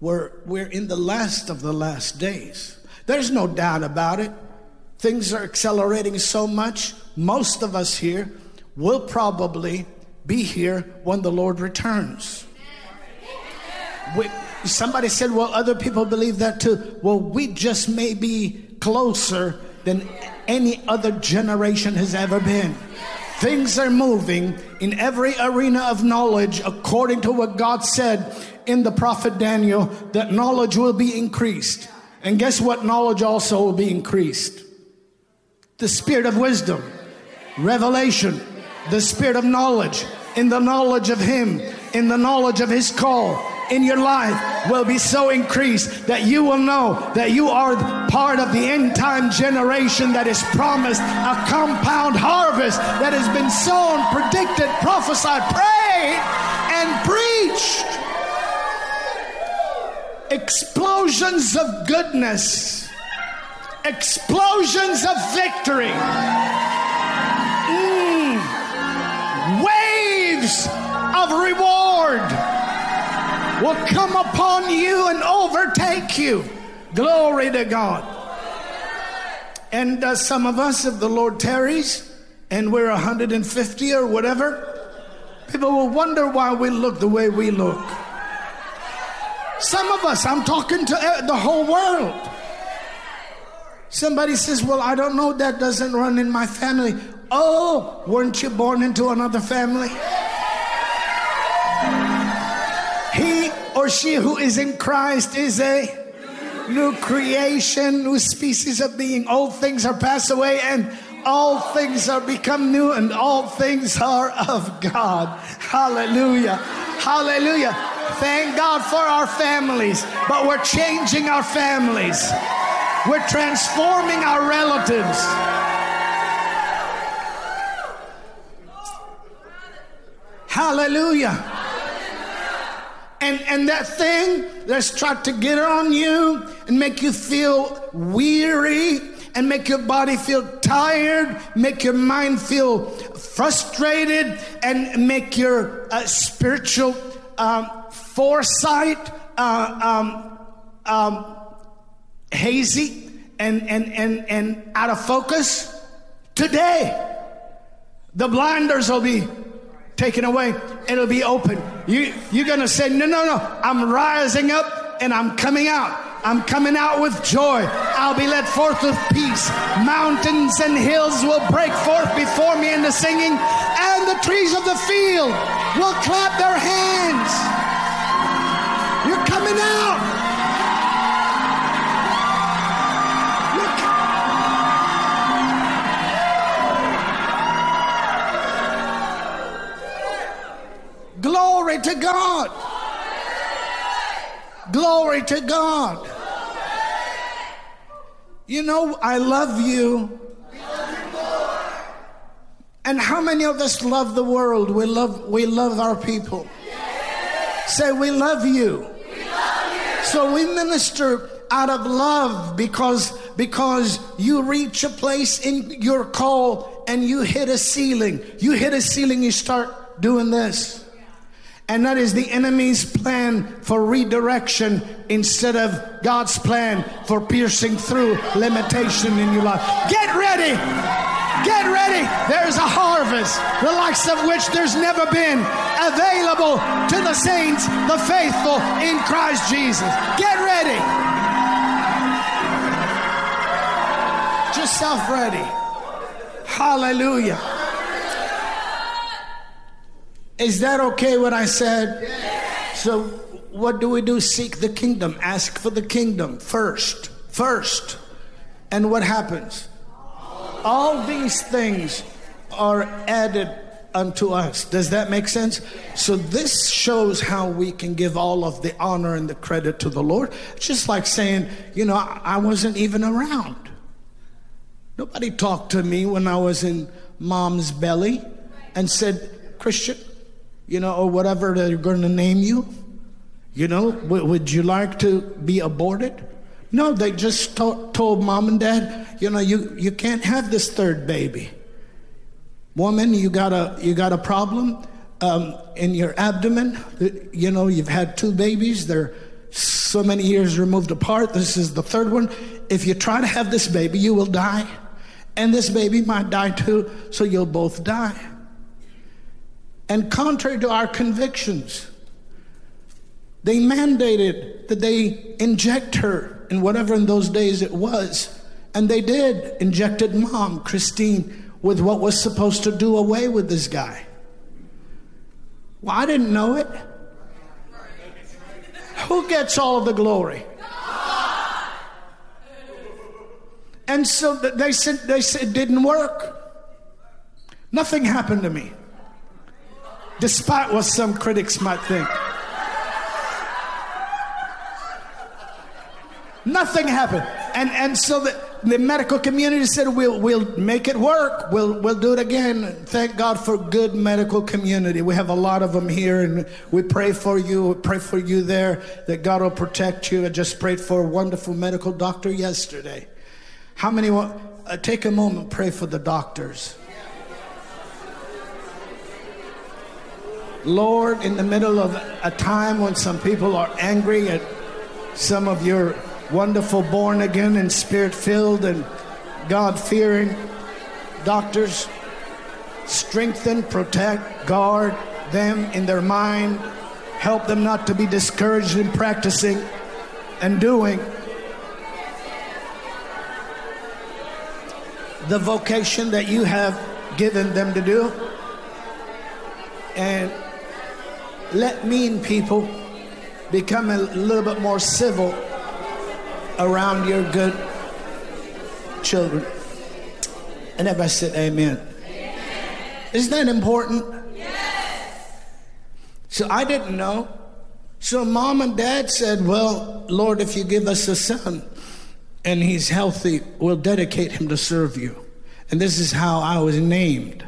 we're, we're in the last of the last days. There's no doubt about it. Things are accelerating so much. Most of us here will probably be here when the Lord returns. We, somebody said, well, other people believe that too. Well, we just may be closer than any other generation has ever been. Things are moving in every arena of knowledge according to what God said in the prophet Daniel that knowledge will be increased. And guess what? Knowledge also will be increased. The spirit of wisdom, revelation, the spirit of knowledge, in the knowledge of Him, in the knowledge of His call in your life will be so increased that you will know that you are part of the end time generation that is promised a compound harvest that has been sown, predicted, prophesied, prayed, and preached. Explosions of goodness, explosions of victory, mm. waves of reward will come upon you and overtake you. Glory to God. And uh, some of us, if the Lord tarries and we're 150 or whatever, people will wonder why we look the way we look. Some of us, I'm talking to the whole world. Somebody says, Well, I don't know, that doesn't run in my family. Oh, weren't you born into another family? He or she who is in Christ is a new creation, new species of being. Old things are passed away and all things are become new and all things are of God. Hallelujah. Hallelujah. Thank God for our families, but we're changing our families. We're transforming our relatives. Hallelujah. And, and that thing that's tried to get on you and make you feel weary and make your body feel tired, make your mind feel frustrated, and make your uh, spiritual um, foresight uh, um, um, hazy and, and, and, and out of focus. Today, the blinders will be taken away. It'll be open. You, you're going to say, No, no, no. I'm rising up and I'm coming out. I'm coming out with joy. I'll be led forth with peace. Mountains and hills will break forth before me in the singing, and the trees of the field will clap their hands. You're coming out. Glory to God. Glory to God. You know, I love you. And how many of us love the world? We love we love our people. Say we love you. So we minister out of love because because you reach a place in your call and you hit a ceiling. You hit a ceiling, you start doing this. And that is the enemy's plan for redirection instead of God's plan for piercing through limitation in your life. Get ready! Get ready! There's a harvest, the likes of which there's never been, available to the saints, the faithful in Christ Jesus. Get ready! Get yourself ready. Hallelujah. Is that okay what I said? Yes. So, what do we do? Seek the kingdom. Ask for the kingdom first. First. And what happens? All these things are added unto us. Does that make sense? So, this shows how we can give all of the honor and the credit to the Lord. just like saying, you know, I wasn't even around. Nobody talked to me when I was in mom's belly and said, Christian, you know, or whatever they're going to name you. You know, would you like to be aborted? No, they just to- told mom and dad, you know, you, you can't have this third baby. Woman, you got a, you got a problem um, in your abdomen. You know, you've had two babies. They're so many years removed apart. This is the third one. If you try to have this baby, you will die. And this baby might die too, so you'll both die. And contrary to our convictions, they mandated that they inject her in whatever in those days it was. And they did, injected mom, Christine, with what was supposed to do away with this guy. Well, I didn't know it. Who gets all of the glory? And so they said, they said it didn't work. Nothing happened to me despite what some critics might think. Nothing happened. And, and so the, the medical community said, we'll, we'll make it work. We'll, we'll do it again. Thank God for good medical community. We have a lot of them here, and we pray for you. We pray for you there that God will protect you. I just prayed for a wonderful medical doctor yesterday. How many want, uh, take a moment, pray for the doctors. Lord, in the middle of a time when some people are angry at some of your wonderful born again and spirit filled and God fearing doctors, strengthen, protect, guard them in their mind, help them not to be discouraged in practicing and doing the vocation that you have given them to do. And let mean people become a little bit more civil around your good children. And everybody said, Amen. Amen. Isn't that important? Yes. So I didn't know. So mom and dad said, Well, Lord, if you give us a son and he's healthy, we'll dedicate him to serve you. And this is how I was named.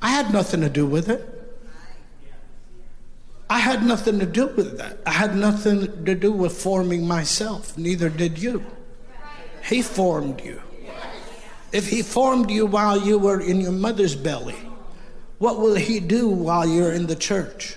I had nothing to do with it. I had nothing to do with that. I had nothing to do with forming myself. Neither did you. He formed you. If He formed you while you were in your mother's belly, what will He do while you're in the church?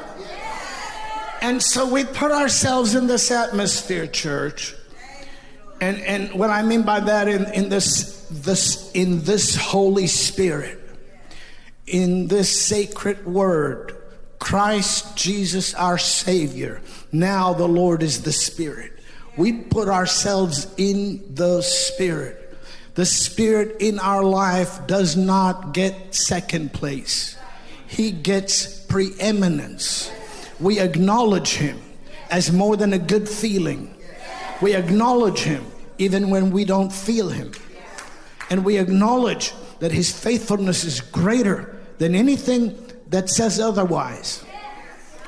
And so we put ourselves in this atmosphere, church. And, and what I mean by that in, in this, this in this Holy Spirit, in this sacred word, Christ Jesus our Savior. Now the Lord is the Spirit. We put ourselves in the Spirit. The Spirit in our life does not get second place, He gets preeminence. We acknowledge Him as more than a good feeling. We acknowledge Him even when we don't feel Him. And we acknowledge that His faithfulness is greater than anything that says otherwise.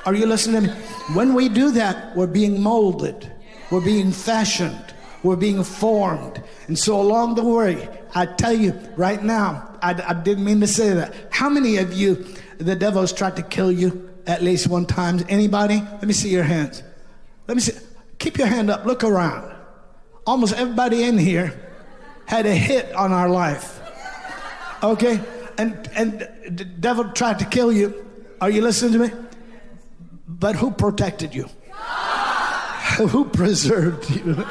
Are you listening? to me? When we do that, we're being molded, we're being fashioned, we're being formed. And so, along the way, I tell you right now, I, I didn't mean to say that. How many of you, the devil's tried to kill you at least one time? Anybody? Let me see your hands. Let me see. Keep your hand up. Look around. Almost everybody in here had a hit on our life. Okay? And and the devil tried to kill you. Are you listening to me? But who protected you? who preserved you?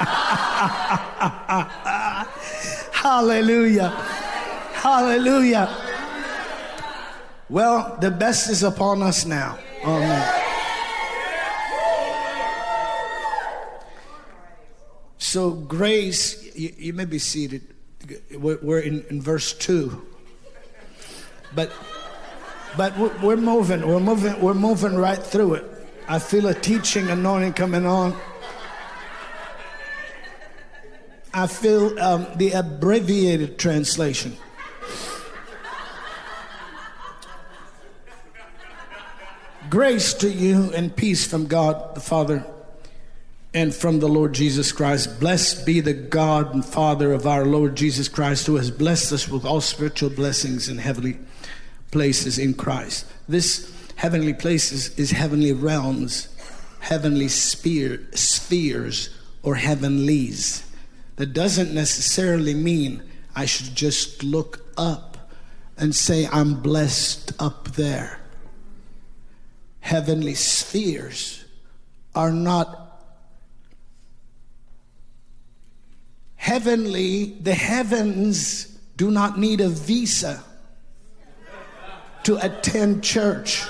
Hallelujah. Hallelujah. Well, the best is upon us now. Amen. So, grace, you, you may be seated. We're, in, in verse 2. But but we're moving, we're moving, we're moving right through it. I feel a teaching anointing coming on. I feel um, the abbreviated translation. Grace to you and peace from God the Father and from the Lord Jesus Christ. Blessed be the God and Father of our Lord Jesus Christ, who has blessed us with all spiritual blessings in heavenly places in Christ. This heavenly places is heavenly realms, heavenly sphere, spheres, or heavenlies. That doesn't necessarily mean I should just look up and say, I'm blessed up there. Heavenly spheres are not heavenly, the heavens do not need a visa to attend church.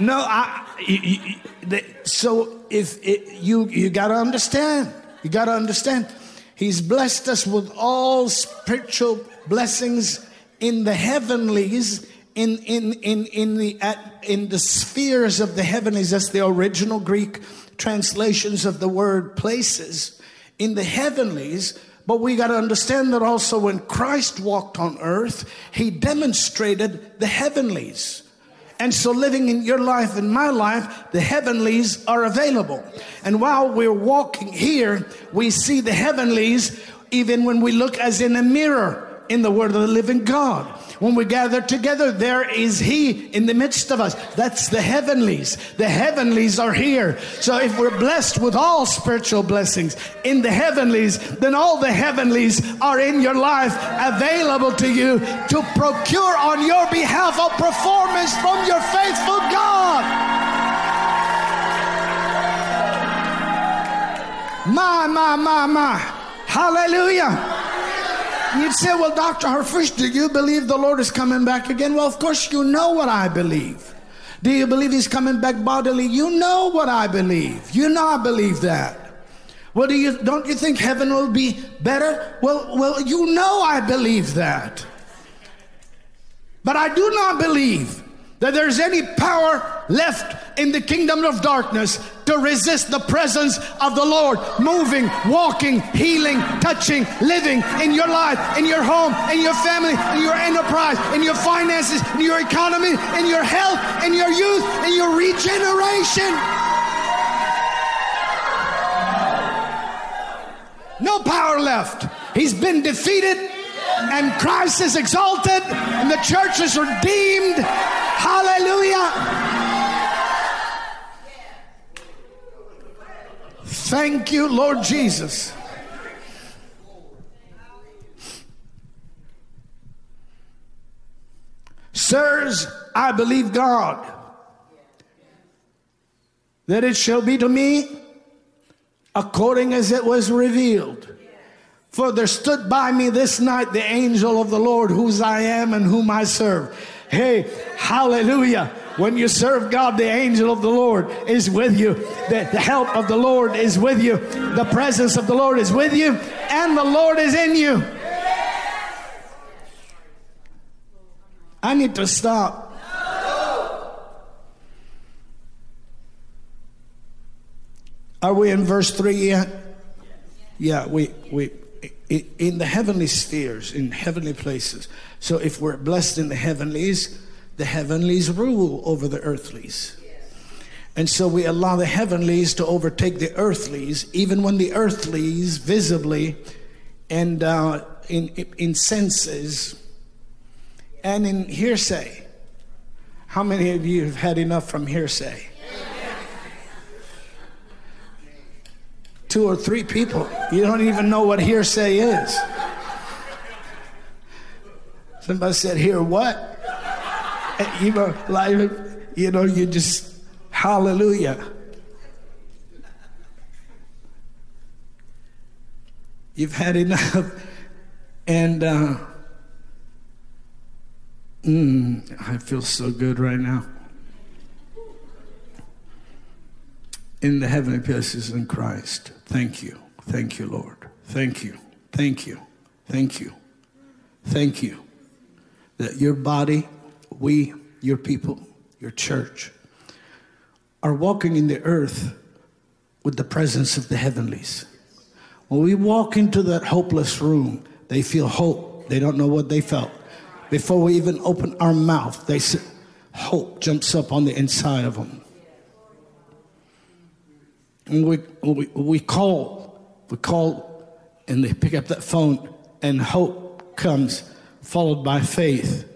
No, I. You, you, so if it, you you got to understand, you got to understand. He's blessed us with all spiritual blessings in the heavenlies, in in in in the at, in the spheres of the heavenlies. That's the original Greek translations of the word places in the heavenlies. But we got to understand that also when Christ walked on earth, he demonstrated the heavenlies. And so, living in your life and my life, the heavenlies are available. And while we're walking here, we see the heavenlies even when we look as in a mirror in the Word of the living God. When we gather together, there is He in the midst of us. That's the heavenlies. The heavenlies are here. So if we're blessed with all spiritual blessings in the heavenlies, then all the heavenlies are in your life available to you to procure on your behalf a performance from your faithful God. My, my, my, my. Hallelujah. You'd say, Well, Dr. Harfouche, do you believe the Lord is coming back again? Well, of course, you know what I believe. Do you believe he's coming back bodily? You know what I believe. You know I believe that. Well, do you don't you think heaven will be better? Well, well, you know I believe that. But I do not believe that there's any power left in the kingdom of darkness to resist the presence of the Lord moving, walking, healing, touching, living in your life, in your home, in your family, in your enterprise, in your finances, in your economy, in your health, in your youth, in your regeneration. No power left. He's been defeated and Christ is exalted and the church is redeemed. Hallelujah. Thank you, Lord Jesus. Sirs, I believe God that it shall be to me according as it was revealed. For there stood by me this night the angel of the Lord, whose I am and whom I serve. Hey, hallelujah. When you serve God, the angel of the Lord is with you. The, the help of the Lord is with you. The presence of the Lord is with you. And the Lord is in you. I need to stop. Are we in verse 3 yet? Yeah, we, we, in the heavenly spheres, in heavenly places. So if we're blessed in the heavenlies, the heavenlies rule over the earthlies. And so we allow the heavenlies to overtake the earthlies, even when the earthlies visibly and uh, in, in senses and in hearsay. How many of you have had enough from hearsay? Two or three people. You don't even know what hearsay is. Somebody said, Hear what? You know, like, you know, you just, hallelujah. You've had enough. And uh, mm, I feel so good right now. In the heavenly places in Christ. Thank you. Thank you, Lord. Thank you. Thank you. Thank you. Thank you. That your body, we, your people, your church, are walking in the earth with the presence of the heavenlies. When we walk into that hopeless room, they feel hope. They don't know what they felt. Before we even open our mouth, they say, hope jumps up on the inside of them. We, we, we call, we call, and they pick up that phone, and hope comes, followed by faith.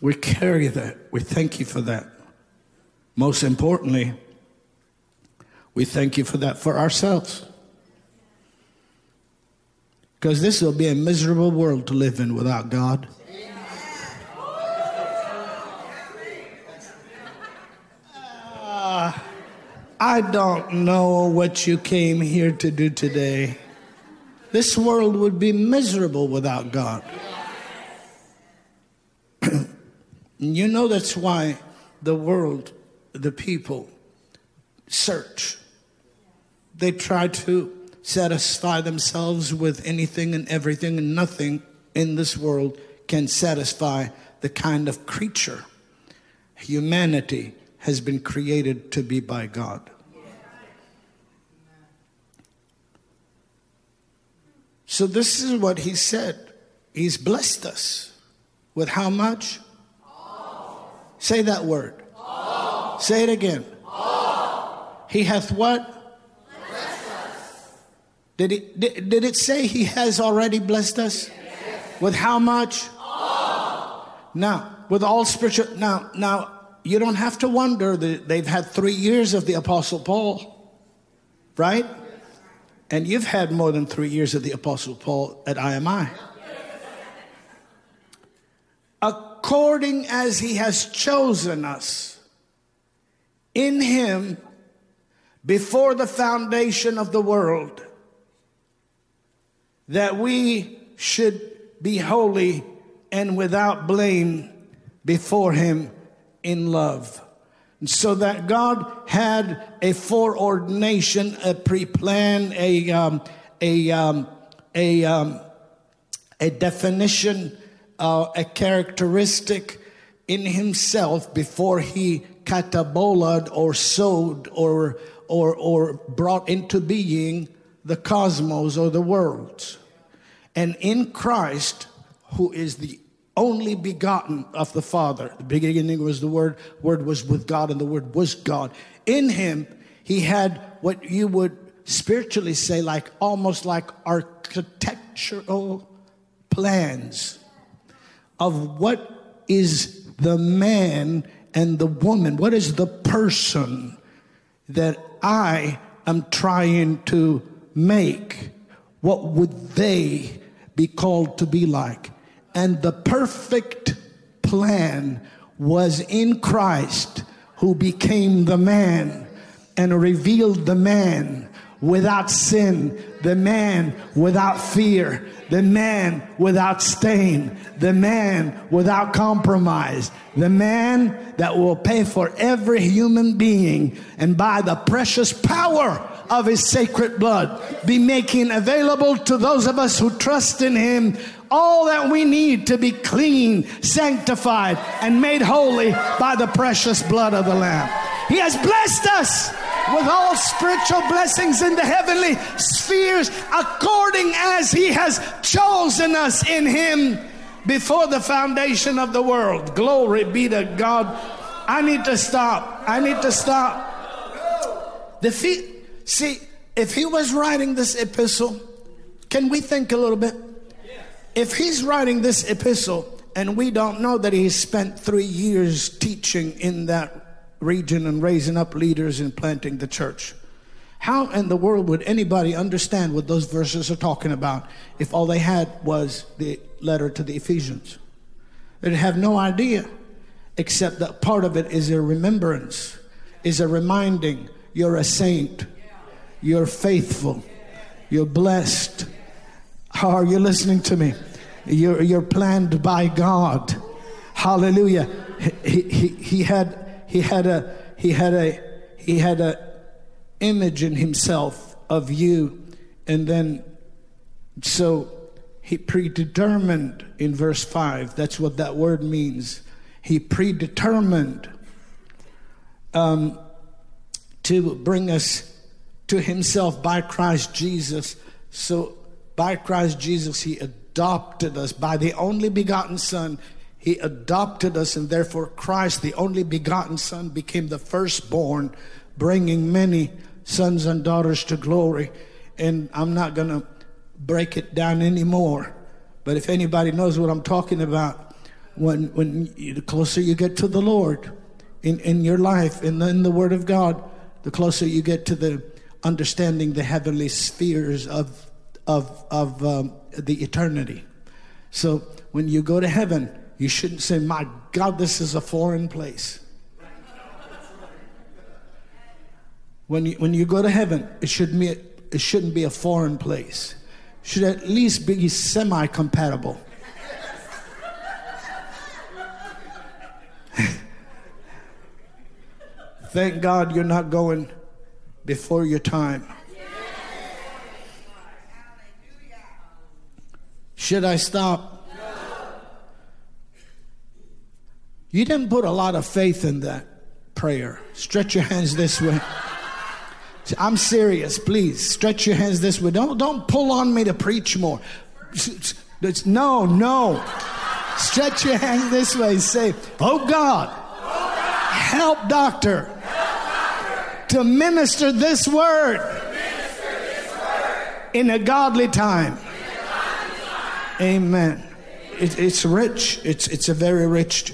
We carry that. We thank you for that. Most importantly, we thank you for that for ourselves. Because this will be a miserable world to live in without God. I don't know what you came here to do today. This world would be miserable without God. you know that's why the world, the people, search. They try to satisfy themselves with anything and everything, and nothing in this world can satisfy the kind of creature humanity has been created to be by God. So, this is what he said. He's blessed us with how much? All. Say that word. All. Say it again. All. He hath what? Blessed us. Did it, did, did it say he has already blessed us? Yes. With how much? All. Now, with all spiritual. Now, now, you don't have to wonder that they've had three years of the Apostle Paul, right? And you've had more than three years of the Apostle Paul at IMI. According as he has chosen us in him before the foundation of the world, that we should be holy and without blame before him in love. So that God had a foreordination, a pre-plan, a um, a um, a um, a definition, uh, a characteristic in Himself before He catabolaed or sowed or or or brought into being the cosmos or the world. And in Christ, who is the only begotten of the Father. The beginning was the Word, Word was with God, and the Word was God. In him, he had what you would spiritually say, like almost like architectural plans of what is the man and the woman, what is the person that I am trying to make? What would they be called to be like? And the perfect plan was in Christ who became the man and revealed the man without sin, the man without fear, the man without stain, the man without compromise, the man that will pay for every human being and by the precious power of his sacred blood be making available to those of us who trust in him all that we need to be clean, sanctified, and made holy by the precious blood of the Lamb. He has blessed us with all spiritual blessings in the heavenly spheres according as He has chosen us in Him before the foundation of the world. Glory be to God. I need to stop. I need to stop. The feet, see, if he was writing this epistle, can we think a little bit? If he's writing this epistle and we don't know that he spent three years teaching in that region and raising up leaders and planting the church. How in the world would anybody understand what those verses are talking about if all they had was the letter to the Ephesians? They'd have no idea, except that part of it is a remembrance, is a reminding you're a saint, you're faithful, you're blessed. How are you listening to me? You're, you're planned by God. Hallelujah. He, he, he had he had a he had a he had a image in himself of you and then so he predetermined in verse 5 that's what that word means. He predetermined um, to bring us to himself by christ jesus. So by christ jesus he adopted us by the only begotten son he adopted us, and therefore Christ, the only begotten Son, became the firstborn, bringing many sons and daughters to glory. And I'm not going to break it down anymore. But if anybody knows what I'm talking about, when, when you, the closer you get to the Lord in, in your life, in the, in the Word of God, the closer you get to the understanding the heavenly spheres of, of, of um, the eternity. So when you go to heaven, you shouldn't say, My God, this is a foreign place. When you, when you go to heaven, it, should be, it shouldn't be a foreign place. It should at least be semi compatible. Thank God you're not going before your time. Should I stop? You didn't put a lot of faith in that prayer. Stretch your hands this way. I'm serious, please. Stretch your hands this way. Don't, don't pull on me to preach more. No, no. Stretch your hands this way. Say, Oh God, help doctor to minister this word in a godly time. Amen. It, it's rich. It's, it's a very rich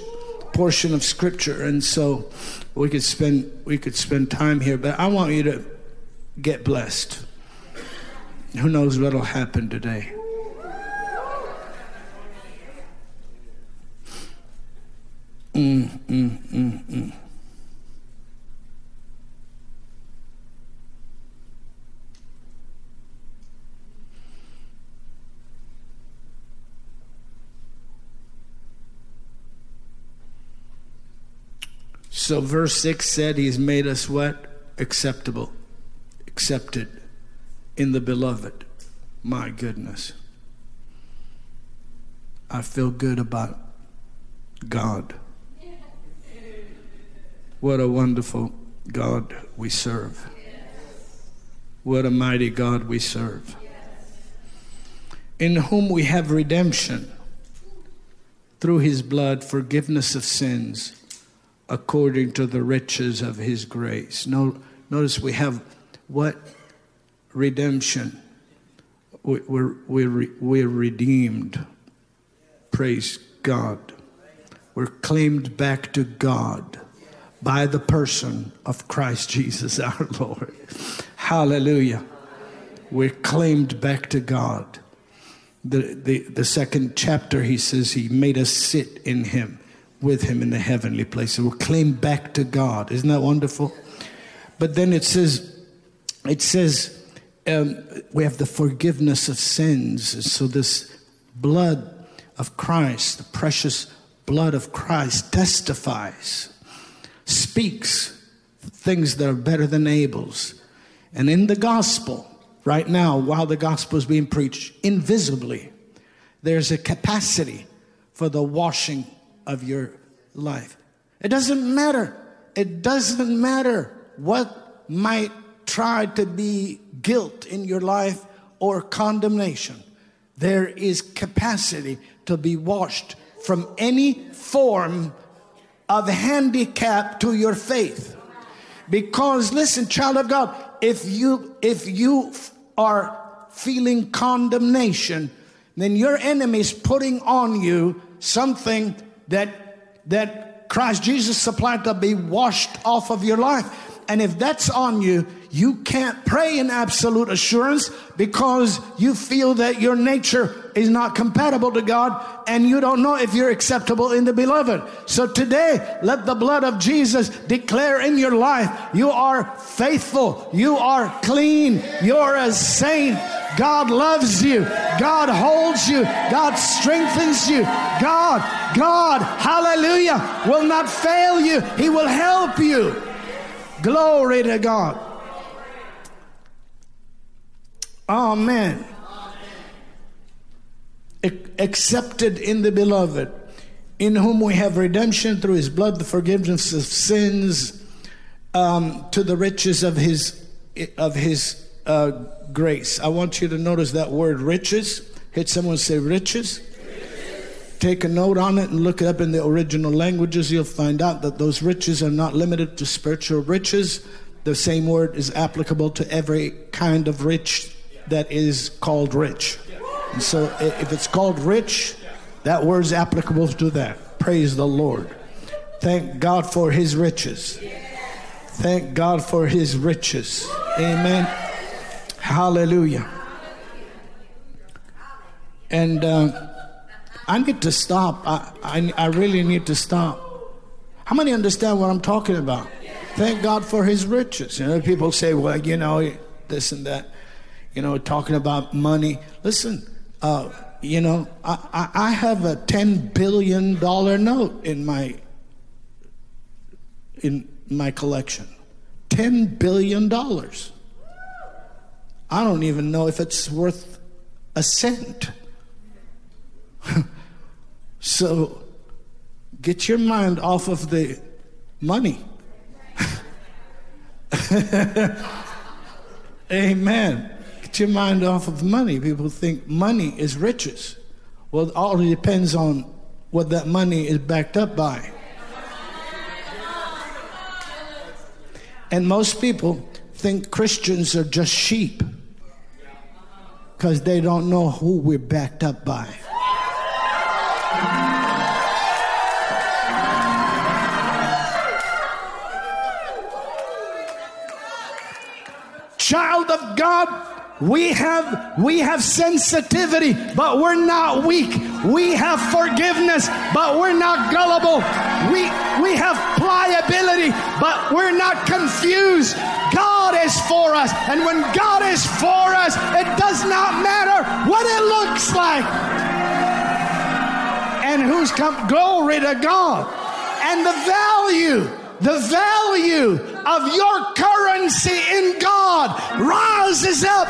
portion of scripture and so we could spend we could spend time here but i want you to get blessed who knows what'll happen today mm, mm, mm, mm. So, verse 6 said, He's made us what? Acceptable, accepted in the beloved. My goodness. I feel good about God. What a wonderful God we serve. What a mighty God we serve. In whom we have redemption through his blood, forgiveness of sins according to the riches of his grace. No, notice we have what? Redemption. We're, we're, we're redeemed. Praise God. We're claimed back to God by the person of Christ Jesus our Lord. Hallelujah. We're claimed back to God. the, the, the second chapter, he says he made us sit in him, with him in the heavenly places. We're claimed back to God. Isn't that wonderful? But then it says, it says, um, we have the forgiveness of sins. So this blood of Christ, the precious blood of Christ, testifies, speaks things that are better than Abel's. And in the gospel, right now, while the gospel is being preached, invisibly, there's a capacity for the washing of your life. It doesn't matter. It doesn't matter what might try to be guilt in your life or condemnation. There is capacity to be washed from any form of handicap to your faith. Because listen, child of God, if you if you are feeling condemnation, then your enemy is putting on you something that that Christ Jesus supplied to be washed off of your life. And if that's on you, you can't pray in absolute assurance because you feel that your nature is not compatible to God and you don't know if you're acceptable in the beloved. So today, let the blood of Jesus declare in your life you are faithful, you are clean, you're a saint. God loves you. God holds you. God strengthens you. God, God, hallelujah, will not fail you. He will help you. Glory to God. Amen. Accepted in the beloved, in whom we have redemption through his blood, the forgiveness of sins, um, to the riches of his of his uh, grace. I want you to notice that word riches. Hit someone say riches. Take a note on it and look it up in the original languages. You'll find out that those riches are not limited to spiritual riches. The same word is applicable to every kind of rich that is called rich. And so if it's called rich, that word's applicable to that. Praise the Lord. Thank God for his riches. Thank God for his riches. Amen. Hallelujah. And uh, I need to stop. I, I, I really need to stop. How many understand what I'm talking about? Thank God for his riches. You know, people say, well, you know, this and that you know, talking about money. Listen, uh, you know, I, I have a ten billion dollar note in my in my collection. Ten billion dollars. I don't even know if it's worth a cent. so get your mind off of the money. Amen. Get your mind off of money. People think money is riches. Well, it all depends on what that money is backed up by. And most people think Christians are just sheep because they don't know who we're backed up by. Child of God, we have we have sensitivity, but we're not weak. We have forgiveness, but we're not gullible. We we have pliability, but we're not confused. Is for us, and when God is for us, it does not matter what it looks like. And who's come glory to God. And the value the value of your currency in God rises up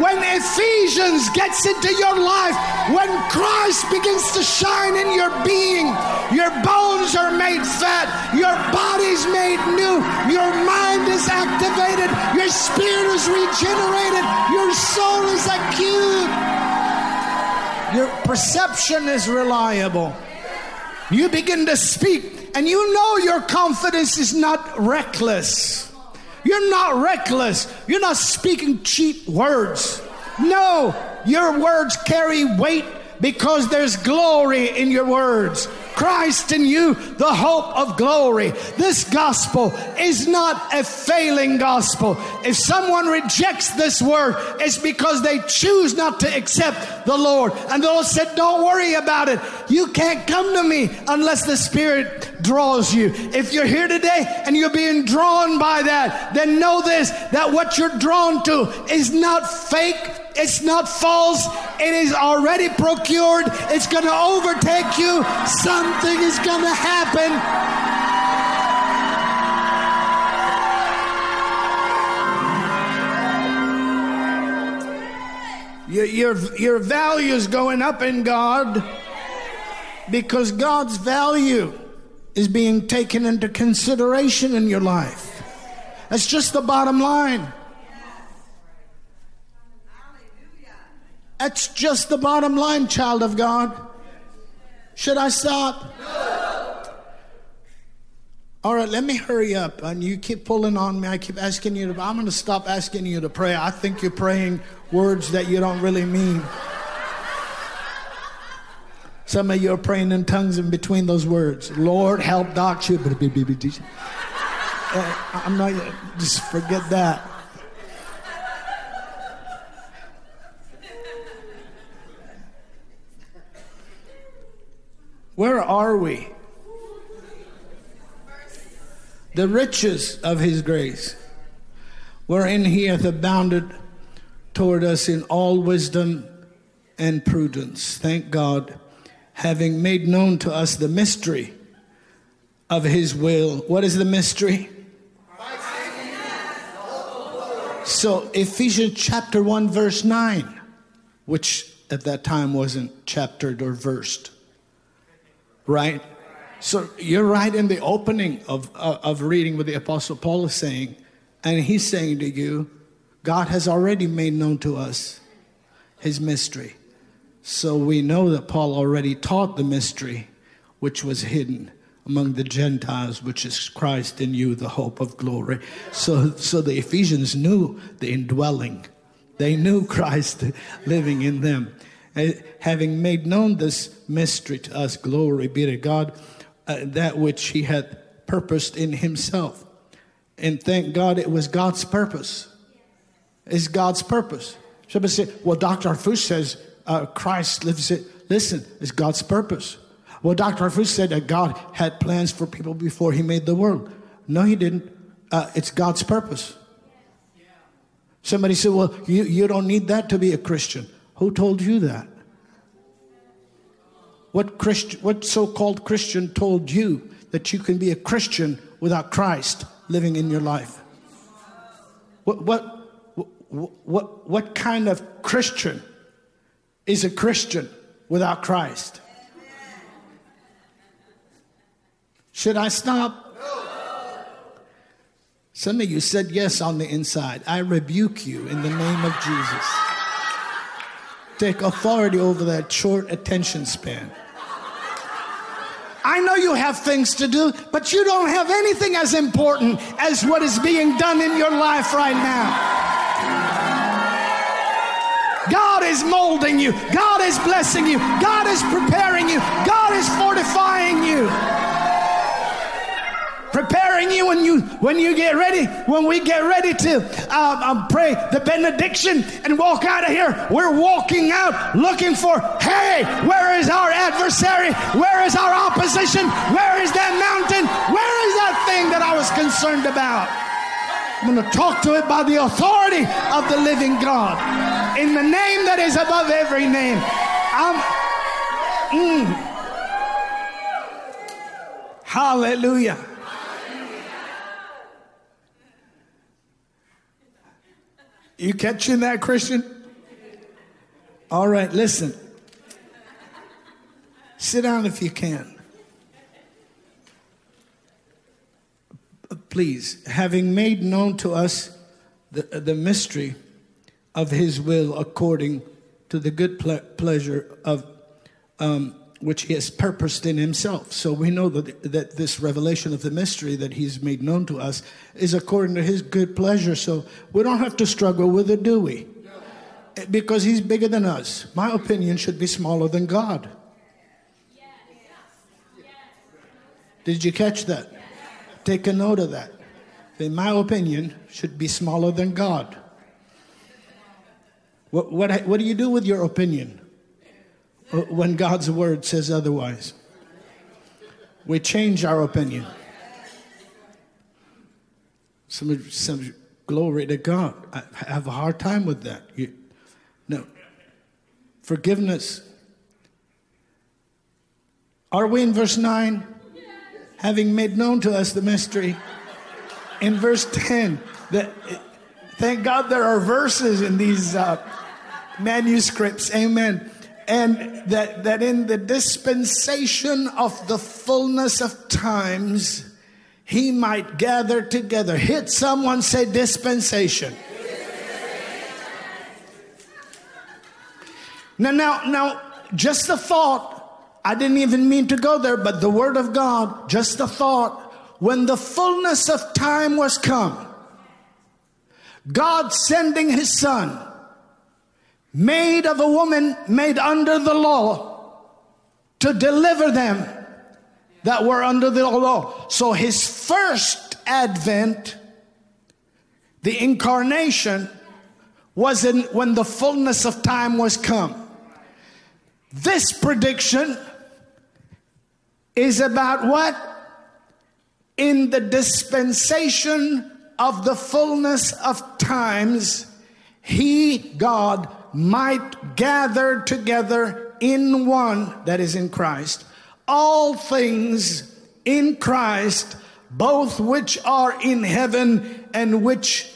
when Ephesians gets into your life, when Christ begins to shine in your being. Your bones are made fat, your body's made new, your mind is activated, your spirit is regenerated, your soul is acute, your perception is reliable. You begin to speak and you know your confidence is not reckless. You're not reckless. You're not speaking cheap words. No, your words carry weight because there's glory in your words. Christ in you, the hope of glory. This gospel is not a failing gospel. If someone rejects this word, it's because they choose not to accept the Lord. And the Lord said, Don't worry about it. You can't come to me unless the Spirit draws you. If you're here today and you're being drawn by that, then know this that what you're drawn to is not fake it's not false. It is already procured. It's going to overtake you. Something is going to happen. Your, your, your value is going up in God because God's value is being taken into consideration in your life. That's just the bottom line. That's just the bottom line, child of God. Should I stop? No. All right, let me hurry up. And you keep pulling on me. I keep asking you to, I'm going to stop asking you to pray. I think you're praying words that you don't really mean. Some of you are praying in tongues in between those words. Lord, help Doc. Uh, I'm not, just forget that. Where are we? The riches of his grace, wherein he hath abounded toward us in all wisdom and prudence. Thank God, having made known to us the mystery of his will. What is the mystery? So, Ephesians chapter 1, verse 9, which at that time wasn't chaptered or versed right? So you're right in the opening of, uh, of reading what the Apostle Paul is saying. And he's saying to you, God has already made known to us his mystery. So we know that Paul already taught the mystery which was hidden among the Gentiles, which is Christ in you, the hope of glory. So, so the Ephesians knew the indwelling, they knew Christ living in them having made known this mystery to us, glory be to God, uh, that which he had purposed in himself. And thank God it was God's purpose. It's God's purpose. Somebody say, well, Dr. Harfouche says uh, Christ lives it. Listen, it's God's purpose. Well, Dr. Harfouche said that God had plans for people before he made the world. No, he didn't. Uh, it's God's purpose. Somebody said, well, you, you don't need that to be a Christian. Who told you that? What, Christ, what so called Christian told you that you can be a Christian without Christ living in your life? What, what, what, what kind of Christian is a Christian without Christ? Should I stop? Some of you said yes on the inside. I rebuke you in the name of Jesus take authority over that short attention span. I know you have things to do, but you don't have anything as important as what is being done in your life right now. God is molding you, God is blessing you, God is preparing you, God is fortifying you preparing you when you when you get ready when we get ready to uh, um, pray the benediction and walk out of here. We're walking out looking for hey where is our adversary? Where is our opposition? Where is that mountain? Where is that thing that i was concerned about? I'm going to talk to it by the authority of the living god. In the name that is above every name. I'm mm, hallelujah You catching that, Christian? All right, listen. Sit down if you can. Please, having made known to us the, the mystery of his will according to the good ple- pleasure of um, which he has purposed in himself. So we know that, that this revelation of the mystery that he's made known to us is according to his good pleasure. So we don't have to struggle with it, do we? Because he's bigger than us. My opinion should be smaller than God. Did you catch that? Take a note of that. In my opinion, should be smaller than God. What, what, what do you do with your opinion when God's word says otherwise? We change our opinion. Some, some glory to God. I have a hard time with that. You, no. Forgiveness. Are we in verse 9? Having made known to us the mystery. In verse 10, that, thank God there are verses in these uh, manuscripts. Amen. And that, that in the dispensation of the fullness of times, he might gather together. Hit someone, say dispensation. Now, now, now, just the thought. I didn't even mean to go there, but the word of God, just the thought. When the fullness of time was come, God sending his son, made of a woman made under the law, to deliver them that were under the law. So his first advent, the incarnation, was in when the fullness of time was come. This prediction is about what? In the dispensation of the fullness of times, he, God, might gather together in one, that is in Christ, all things in Christ, both which are in heaven and which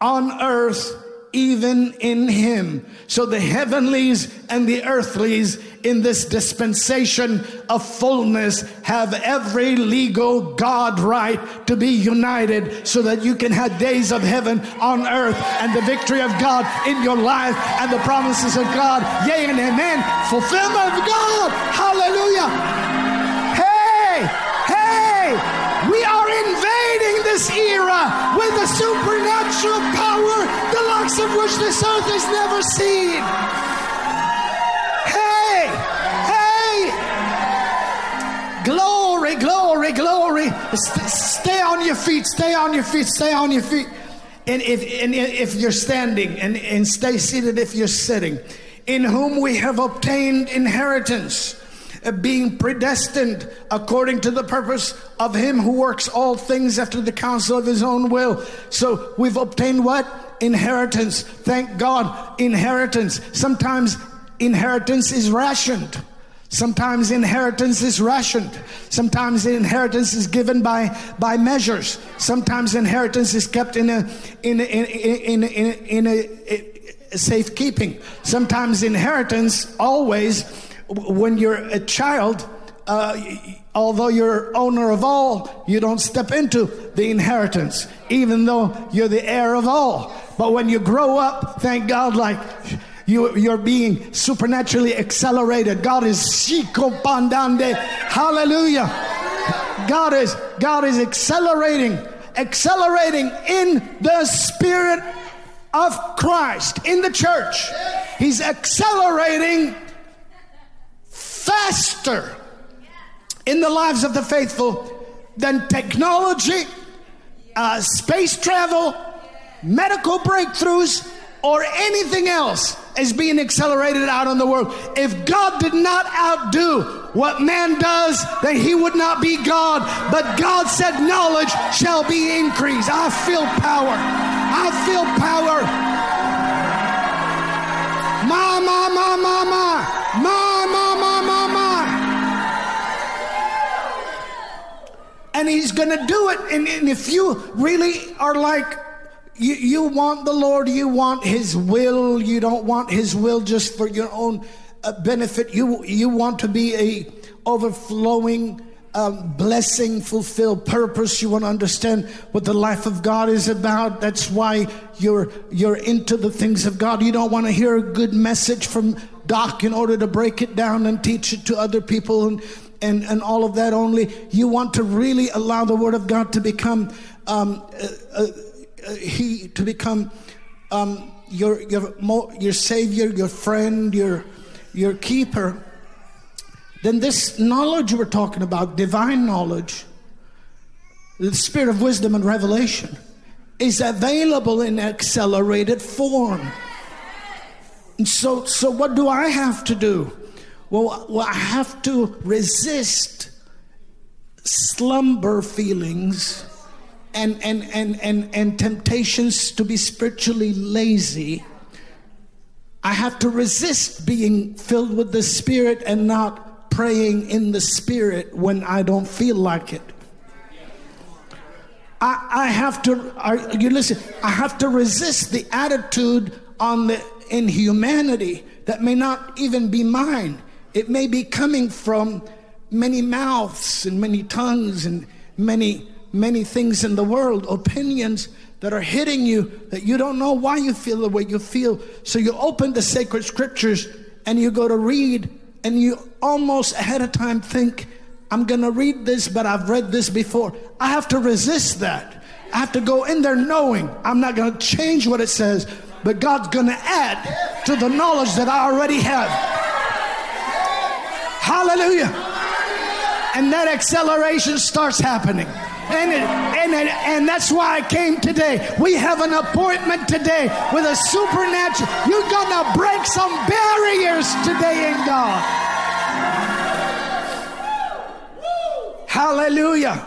on earth, even in Him. So the heavenlies and the earthlies in this dispensation of fullness have every legal God right to be united so that you can have days of heaven on earth and the victory of God in your life and the promises of God, yea and amen, fulfillment of God. Hallelujah. This era with a supernatural power, the likes of which this earth has never seen. Hey, hey, glory, glory, glory. Stay on your feet, stay on your feet, stay on your feet. And if, and if you're standing, and, and stay seated if you're sitting, in whom we have obtained inheritance, being predestined according to the purpose of Him who works all things after the counsel of His own will. So we've obtained what? Inheritance. Thank God, inheritance. Sometimes inheritance is rationed. Sometimes inheritance is rationed. Sometimes inheritance is given by, by measures. Sometimes inheritance is kept in a, in a, in, in, in, in a, a safekeeping. Sometimes inheritance, always, when you're a child, uh, although you're owner of all, you don't step into the inheritance, even though you're the heir of all. But when you grow up, thank God, like you, you're being supernaturally accelerated. God is shikopandande. Hallelujah. God is God is accelerating, accelerating in the spirit of Christ in the church. He's accelerating faster in the lives of the faithful than technology, uh, space travel, medical breakthroughs, or anything else is being accelerated out in the world. If God did not outdo what man does, then he would not be God. But God said, Knowledge shall be increased. I feel power. I feel power. Ma, ma, ma, ma, ma. Ma, And he's going to do it. And, and if you really are like, you, you want the Lord, you want His will, you don't want His will just for your own uh, benefit. You, you want to be a overflowing um, blessing, fulfilled purpose. You want to understand what the life of God is about. That's why you're you're into the things of God. You don't want to hear a good message from Doc in order to break it down and teach it to other people and and, and all of that only. You want to really allow the Word of God to become um, uh, uh, uh, he to become um, your your your savior, your friend, your your keeper. then this knowledge we're talking about, divine knowledge, the spirit of wisdom and revelation, is available in accelerated form. And so, so what do I have to do? Well, well, I have to resist slumber feelings and, and, and, and, and temptations to be spiritually lazy. I have to resist being filled with the Spirit and not praying in the Spirit when I don't feel like it. I, I have to, are, you listen, I have to resist the attitude on the inhumanity that may not even be mine. It may be coming from many mouths and many tongues and many, many things in the world, opinions that are hitting you that you don't know why you feel the way you feel. So you open the sacred scriptures and you go to read, and you almost ahead of time think, I'm going to read this, but I've read this before. I have to resist that. I have to go in there knowing I'm not going to change what it says, but God's going to add to the knowledge that I already have. Hallelujah. And that acceleration starts happening. And, it, and, it, and that's why I came today. We have an appointment today with a supernatural. You're going to break some barriers today in God. Hallelujah.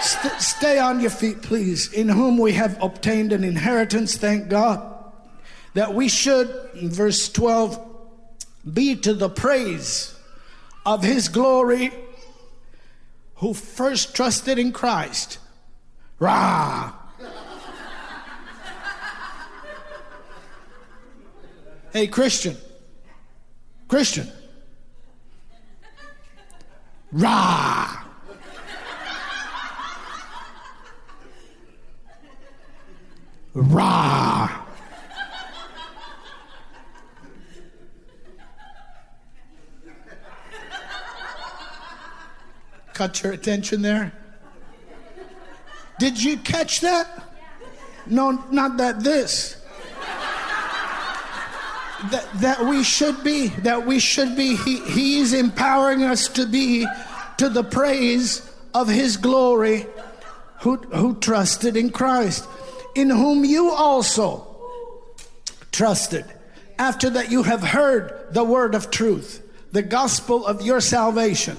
St- stay on your feet, please. In whom we have obtained an inheritance, thank God. That we should, verse 12, be to the praise of his glory who first trusted in Christ. Rah! hey, Christian. Christian. Rah! Rah! Cut your attention there. Did you catch that? No, not that this. That, that we should be, that we should be, he, He's empowering us to be to the praise of His glory who, who trusted in Christ, in whom you also trusted, after that you have heard the word of truth, the gospel of your salvation,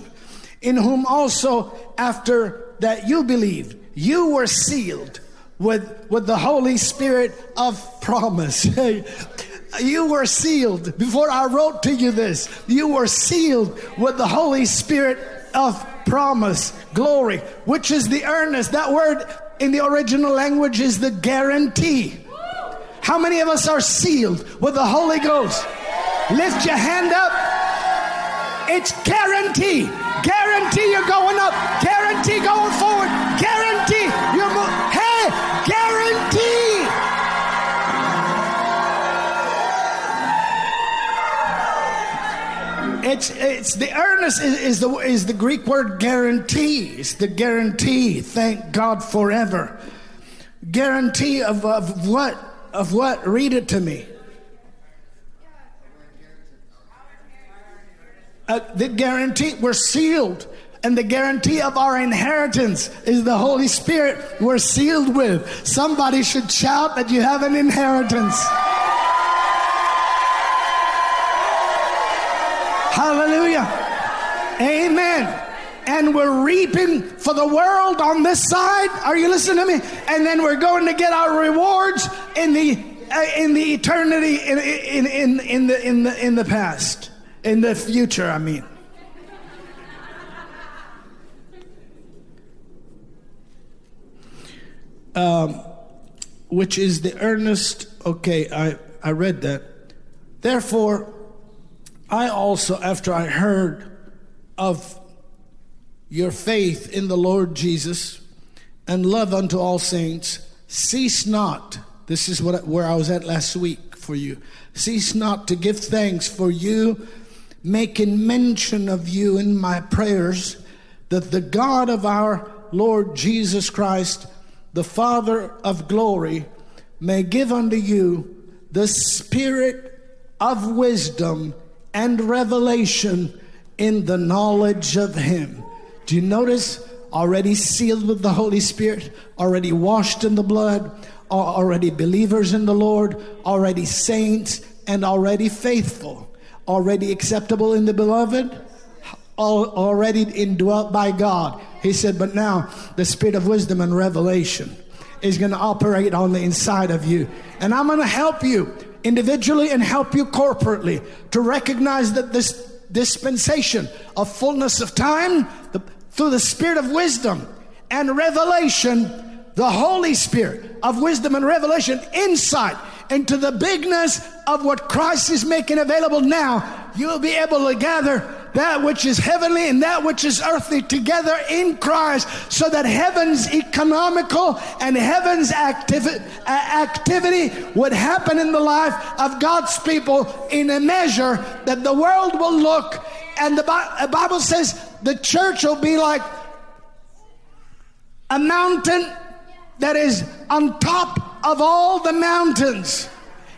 in whom also after that you believed, you were sealed with, with the Holy Spirit of promise. you were sealed before I wrote to you this. You were sealed with the Holy Spirit of promise, glory, which is the earnest. That word in the original language is the guarantee. How many of us are sealed with the Holy Ghost? Lift your hand up. It's guarantee. Guarantee you're going up. Guarantee going forward. Guarantee you're moving. Hey, guarantee. It's it's the earnest is, is the is the Greek word guarantee. It's the guarantee. Thank God forever. Guarantee of, of what? Of what? Read it to me. Uh, the guarantee we're sealed and the guarantee of our inheritance is the Holy Spirit we're sealed with. Somebody should shout that you have an inheritance. Hallelujah. Amen. And we're reaping for the world on this side. Are you listening to me? And then we're going to get our rewards in the uh, in the eternity in, in, in, in the in the in the past. In the future, I mean. Um, which is the earnest. Okay, I, I read that. Therefore, I also, after I heard of your faith in the Lord Jesus and love unto all saints, cease not. This is what where I was at last week for you. Cease not to give thanks for you, making mention of you in my prayers, that the God of our Lord Jesus Christ, the Father of glory, may give unto you the spirit of wisdom and revelation in the knowledge of Him. Do you notice? Already sealed with the Holy Spirit, already washed in the blood, already believers in the Lord, already saints, and already faithful, already acceptable in the beloved, already indwelt by God. He said, But now the spirit of wisdom and revelation is going to operate on the inside of you. And I'm going to help you individually and help you corporately to recognize that this dispensation of fullness of time, the, through the spirit of wisdom and revelation, the Holy Spirit of wisdom and revelation, insight into the bigness of what Christ is making available now, you'll be able to gather that which is heavenly and that which is earthly together in Christ so that heaven's economical and heaven's activi- activity would happen in the life of God's people in a measure that the world will look and the Bible says the church will be like a mountain that is on top of all the mountains.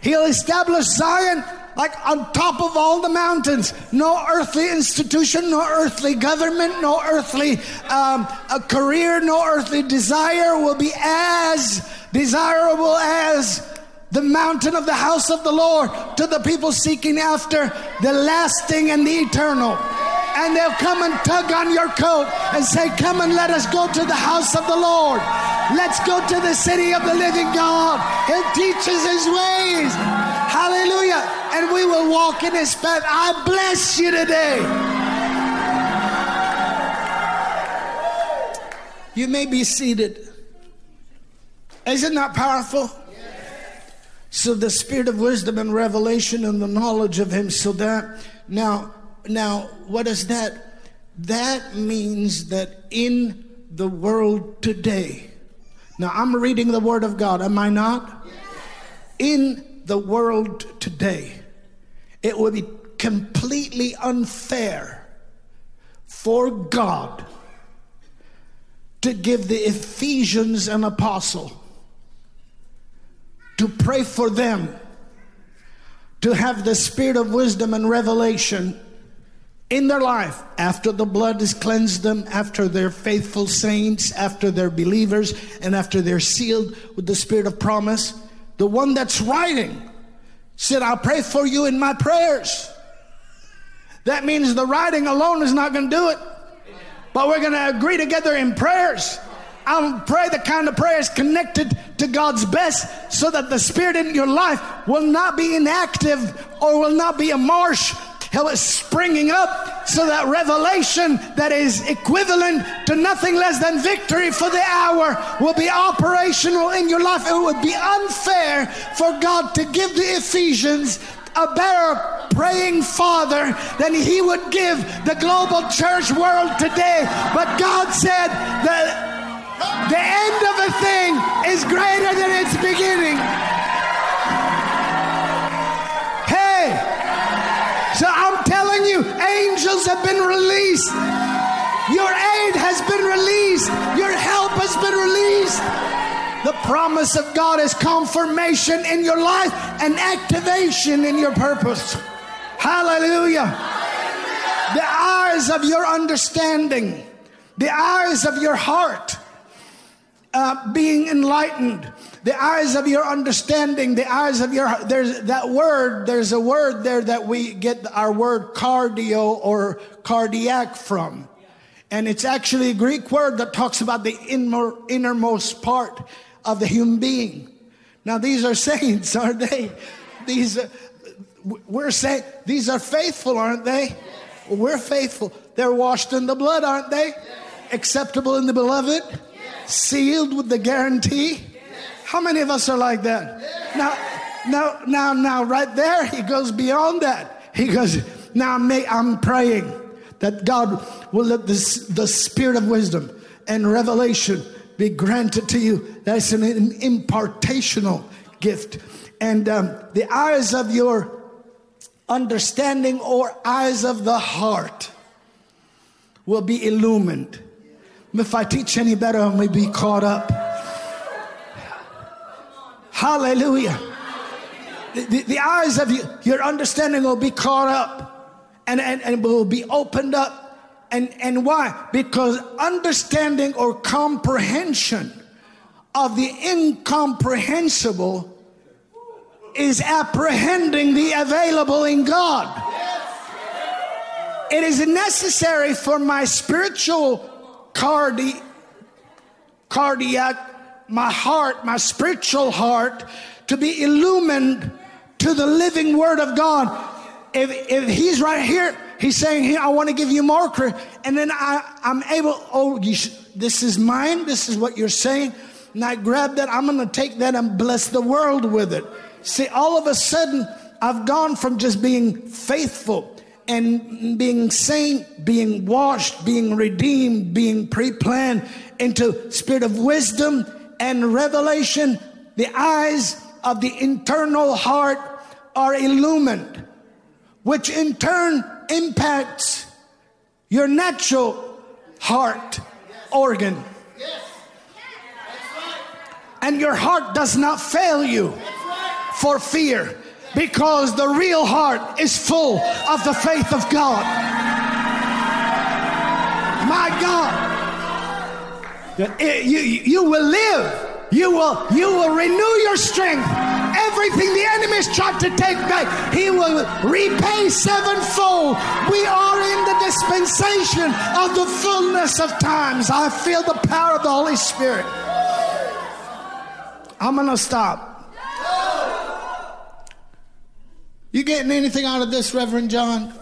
He'll establish Zion like on top of all the mountains. No earthly institution, no earthly government, no earthly um, career, no earthly desire will be as desirable as the mountain of the house of the Lord to the people seeking after the lasting and the eternal. And they'll come and tug on your coat and say, Come and let us go to the house of the Lord. Let's go to the city of the living God. He teaches his ways. Hallelujah. And we will walk in his path. I bless you today. You may be seated. Is it not that powerful? So the spirit of wisdom and revelation and the knowledge of him. So that now, now, what is that? That means that in the world today. Now I'm reading the word of God, am I not? In the world today, it would be completely unfair for God to give the Ephesians an apostle to pray for them to have the spirit of wisdom and revelation in their life after the blood has cleansed them, after they're faithful saints, after they're believers, and after they're sealed with the spirit of promise. The one that's writing said, I'll pray for you in my prayers. That means the writing alone is not going to do it, but we're going to agree together in prayers I'll pray the kind of prayers connected to God's best so that the Spirit in your life will not be inactive or will not be a marsh. Hell is springing up so that revelation that is equivalent to nothing less than victory for the hour will be operational in your life. It would be unfair for God to give the Ephesians a better praying father than he would give the global church world today. But God said that the end of a thing is greater than its beginning. Angels have been released. Your aid has been released. Your help has been released. The promise of God is confirmation in your life and activation in your purpose. Hallelujah. The eyes of your understanding, the eyes of your heart uh, being enlightened. The eyes of your understanding the eyes of your there's that word there's a word there that we get our word cardio or cardiac from. And it's actually a greek word that talks about the inner, innermost part of the human being. Now these are saints aren't they? These are, we're saying these are faithful aren't they? We're faithful. They're washed in the blood aren't they? Acceptable in the beloved sealed with the guarantee. How many of us are like that? Now, now, now, now, right there, he goes beyond that. He goes, now may I'm praying that God will let this, the spirit of wisdom and revelation be granted to you. That's an, an impartational gift. And um, the eyes of your understanding or eyes of the heart will be illumined if I teach any better, I may be caught up. Hallelujah. The, the, the eyes of you, your understanding will be caught up. and, and, and will be opened up. And, and why? Because understanding or comprehension of the incomprehensible is apprehending the available in God. It is necessary for my spiritual cardi- cardiac, my heart, my spiritual heart to be illumined to the living word of God. If, if he's right here, he's saying, here, I want to give you more. And then I, I'm able, oh, this is mine. This is what you're saying. And I grab that. I'm going to take that and bless the world with it. See, all of a sudden, I've gone from just being faithful and being saint, being washed, being redeemed, being pre-planned into spirit of wisdom and revelation. The eyes of the internal heart are illumined, which in turn impacts your natural heart organ. And your heart does not fail you for fear because the real heart is full of the faith of God. My God. Eh, you, you will live. You will, you will renew your strength. Everything the enemy has tried to take back, he will repay sevenfold. We are in the dispensation of the fullness of times. I feel the power of the Holy Spirit. I'm going to stop. You getting anything out of this, Reverend John?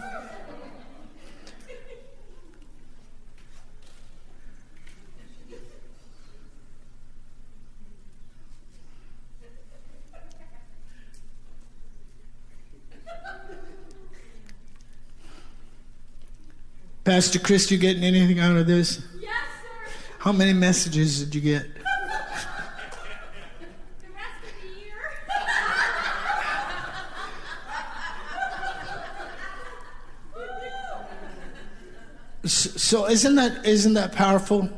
Pastor Chris, you getting anything out of this? Yes, sir. How many messages did you get? So isn't that isn't that powerful?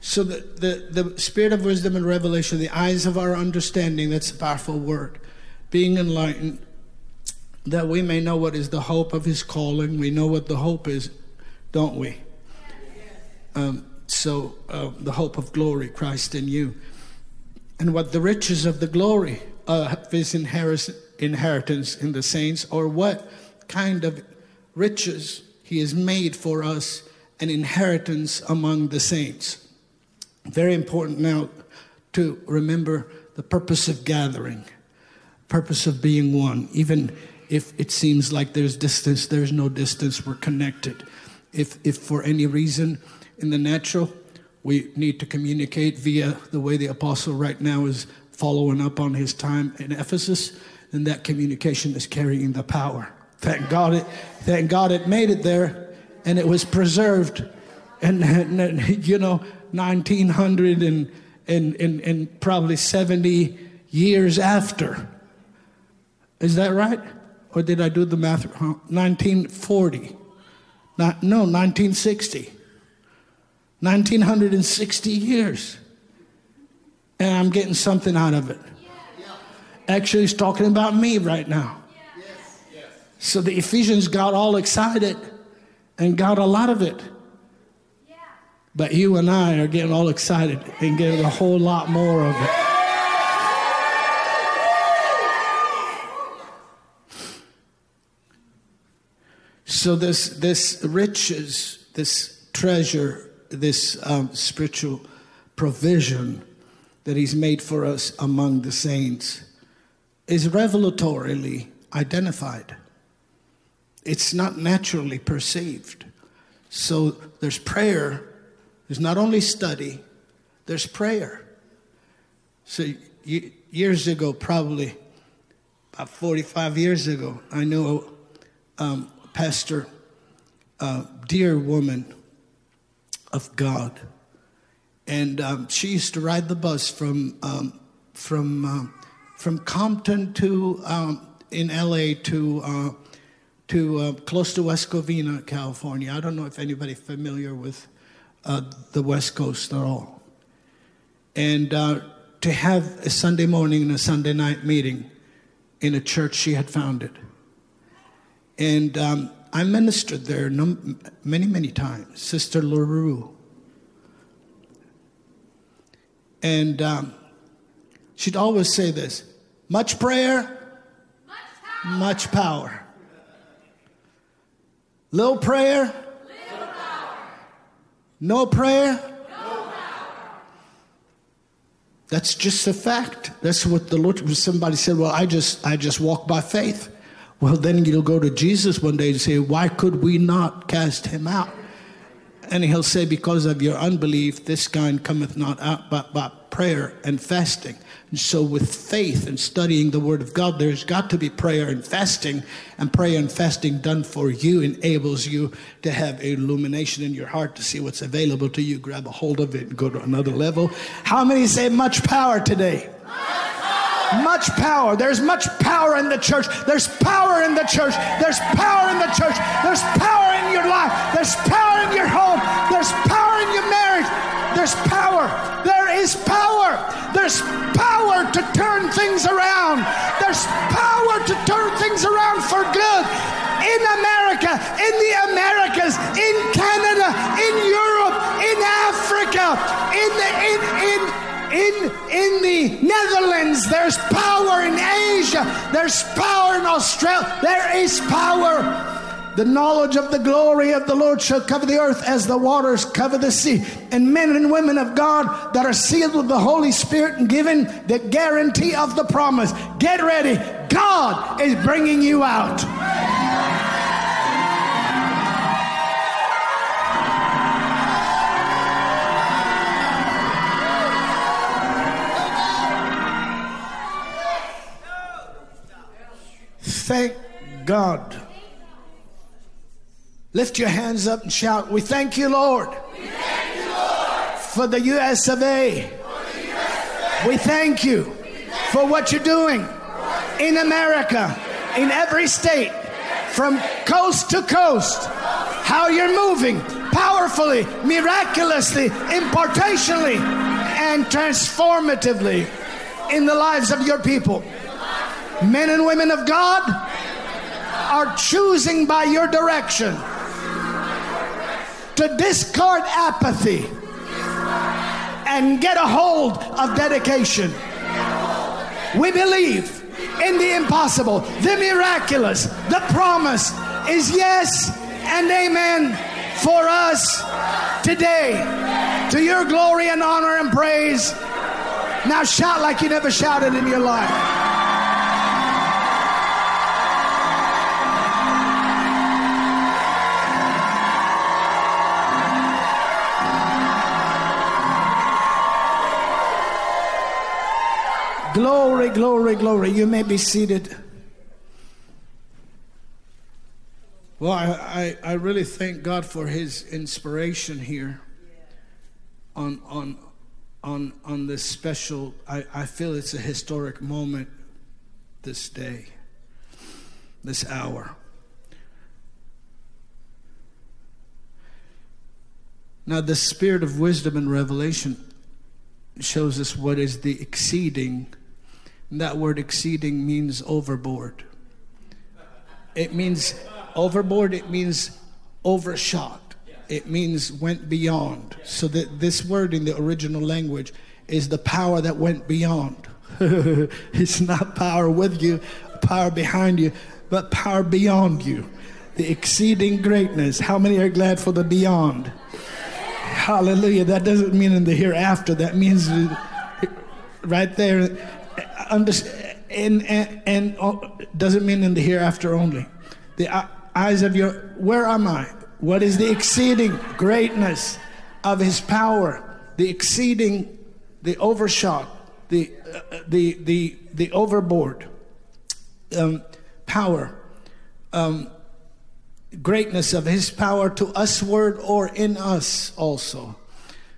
So the, the, the spirit of wisdom and revelation, the eyes of our understanding, that's a powerful word. Being enlightened, that we may know what is the hope of his calling. We know what the hope is, don't we? Um, so uh, the hope of glory, Christ in you. And what the riches of the glory uh, of his inheritance in the saints, or what kind of riches he has made for us an inheritance among the saints. Very important now to remember the purpose of gathering, purpose of being one. Even if it seems like there's distance, there's no distance, we're connected. If, if for any reason in the natural, we need to communicate via the way the apostle right now is following up on his time in Ephesus, then that communication is carrying the power. Thank God it, thank God it made it there and it was preserved. And, and you know, 1900 and, and, and, and probably 70 years after. Is that right? Or did I do the math wrong? 1940. Not, no, 1960. 1960 years. And I'm getting something out of it. Actually, he's talking about me right now. So the Ephesians got all excited and got a lot of it. But you and I are getting all excited and getting a whole lot more of it. So this this riches, this treasure, this um, spiritual provision that He's made for us among the saints is revelatorily identified it's not naturally perceived. So there's prayer, there's not only study, there's prayer. So years ago, probably about 45 years ago, I knew a um, pastor, a dear woman of God. And um, she used to ride the bus from, um, from, um, from Compton to, um, in LA to uh, to uh, close to West Covina, California. I don't know if anybody familiar with uh, the West Coast at all. And uh, to have a Sunday morning and a Sunday night meeting in a church she had founded. And um, I ministered there num- many, many times, Sister LaRue. And um, she'd always say this much prayer, much power. Much power. Little prayer, Little no prayer. No power. That's just a fact. That's what the Lord. Somebody said, "Well, I just, I just walk by faith." Well, then you'll go to Jesus one day and say, "Why could we not cast him out?" And he'll say, Because of your unbelief, this kind cometh not out but by prayer and fasting. And so, with faith and studying the Word of God, there's got to be prayer and fasting. And prayer and fasting done for you enables you to have illumination in your heart to see what's available to you. Grab a hold of it and go to another level. How many say much power today? Much power. There's much power in the church. There's power in the church. There's power in the church. There's power in your life. There's power in your home. There's power in your marriage. There's power. There is power. There's power to turn things around. There's power to turn things around for good. In America, in the Americas, in Canada, in Europe, in Africa, in the in in in, in the Netherlands, there's power in Asia, there's power in Australia, there is power. The knowledge of the glory of the Lord shall cover the earth as the waters cover the sea. And men and women of God that are sealed with the Holy Spirit and given the guarantee of the promise. Get ready. God is bringing you out. Thank God. Lift your hands up and shout, We thank you, Lord, for the US of A. We thank you for what you're doing in America, in every state, from coast to coast. How you're moving powerfully, miraculously, impartationally, and transformatively in the lives of your people. Men and women of God are choosing by your direction to discard apathy and get a hold of dedication. We believe in the impossible, the miraculous. The promise is yes and amen for us today. To your glory and honor and praise. Now shout like you never shouted in your life. Glory, glory, glory. You may be seated. Well, I, I, I, really thank God for his inspiration here on, on, on, on this special, I, I feel it's a historic moment this day, this hour. Now, the spirit of wisdom and revelation shows us what is the exceeding that word exceeding means overboard. It means overboard, it means overshot. It means went beyond. So that this word in the original language is the power that went beyond. it's not power with you, power behind you, but power beyond you. The exceeding greatness. How many are glad for the beyond? Hallelujah. That doesn't mean in the hereafter. That means right there and, and, and oh, doesn't mean in the hereafter only. The eyes of your, where am I? What is the exceeding greatness of his power? The exceeding, the overshot, the, uh, the, the, the overboard um, power, um, greatness of his power to usward or in us also.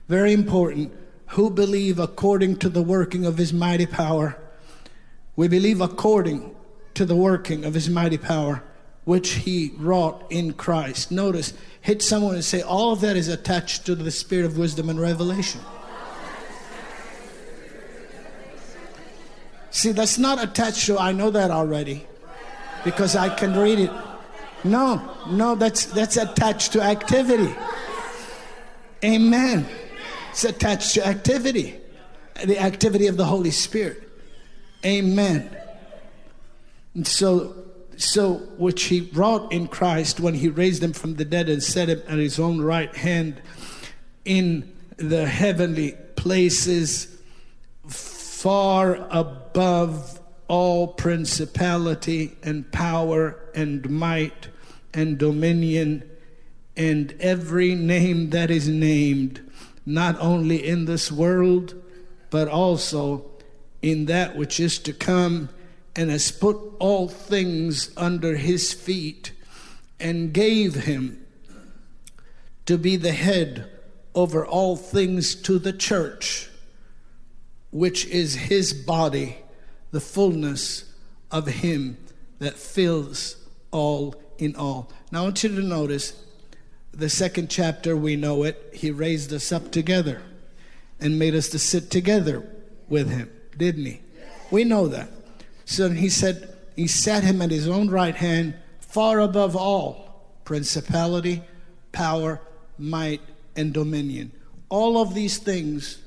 Very important. Who believe according to the working of his mighty power we believe according to the working of his mighty power, which he wrought in Christ. Notice, hit someone and say, All of that is attached to the spirit of wisdom and revelation. See, that's not attached to, I know that already, because I can read it. No, no, that's that's attached to activity. Amen. It's attached to activity. The activity of the Holy Spirit. Amen. And so so which he wrought in Christ when he raised him from the dead and set him at his own right hand in the heavenly places far above all principality and power and might and dominion and every name that is named, not only in this world, but also in that which is to come, and has put all things under his feet, and gave him to be the head over all things to the church, which is his body the fullness of Him that fills all in all. Now, I want you to notice the second chapter, we know it. He raised us up together and made us to sit together with Him, didn't He? We know that. So He said, He sat Him at His own right hand, far above all principality, power, might, and dominion. All of these things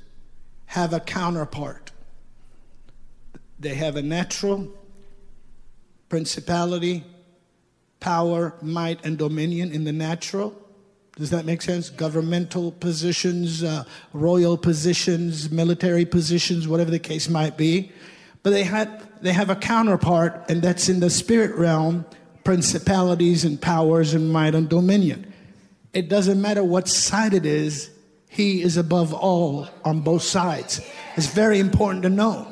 have a counterpart. They have a natural principality, power, might, and dominion in the natural. Does that make sense? Governmental positions, uh, royal positions, military positions, whatever the case might be. But they, had, they have a counterpart, and that's in the spirit realm principalities and powers and might and dominion. It doesn't matter what side it is, he is above all on both sides. It's very important to know.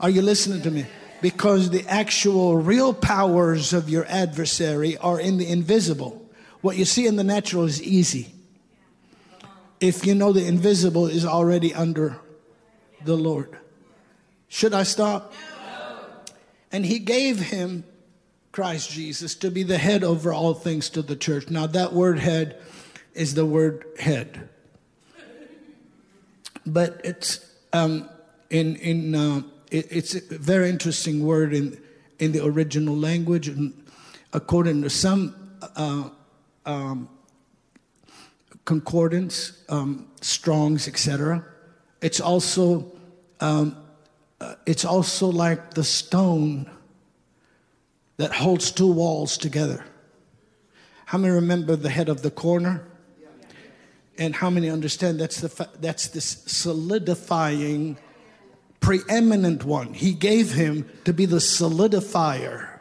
Are you listening to me? Because the actual real powers of your adversary are in the invisible. What you see in the natural is easy. If you know the invisible is already under the Lord. Should I stop? And he gave him, Christ Jesus, to be the head over all things to the church. Now, that word head is the word head. But it's um, in, in uh, it, it's a very interesting word in, in the original language. And according to some uh, um, concordance, um, Strong's, etc., it's also um, uh, it's also like the stone that holds two walls together. How many remember the head of the corner? And how many understand that's the that's this solidifying preeminent one. He gave him to be the solidifier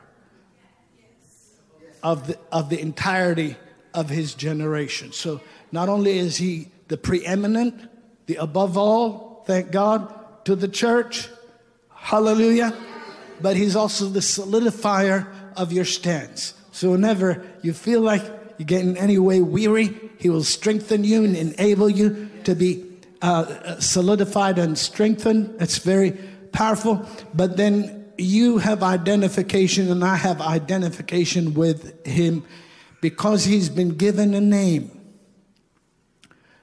of the, of the entirety of his generation. So not only is he the preeminent, the above all, thank God, to the church, hallelujah, but he's also the solidifier of your stance. So whenever you feel like you're getting any way weary, he will strengthen you and enable you to be uh, solidified and strengthened. It's very powerful. But then you have identification, and I have identification with him because he's been given a name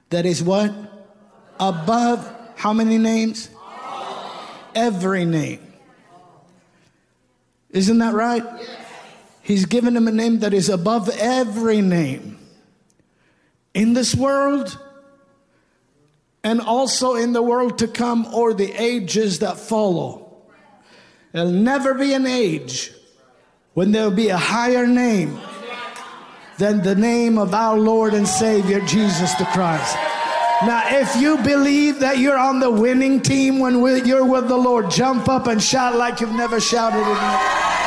that is what? Above how many names? Every name. Isn't that right? He's given him a name that is above every name. In this world, and also in the world to come or the ages that follow. There'll never be an age when there'll be a higher name than the name of our Lord and Savior Jesus the Christ. Now, if you believe that you're on the winning team when you're with the Lord, jump up and shout like you've never shouted in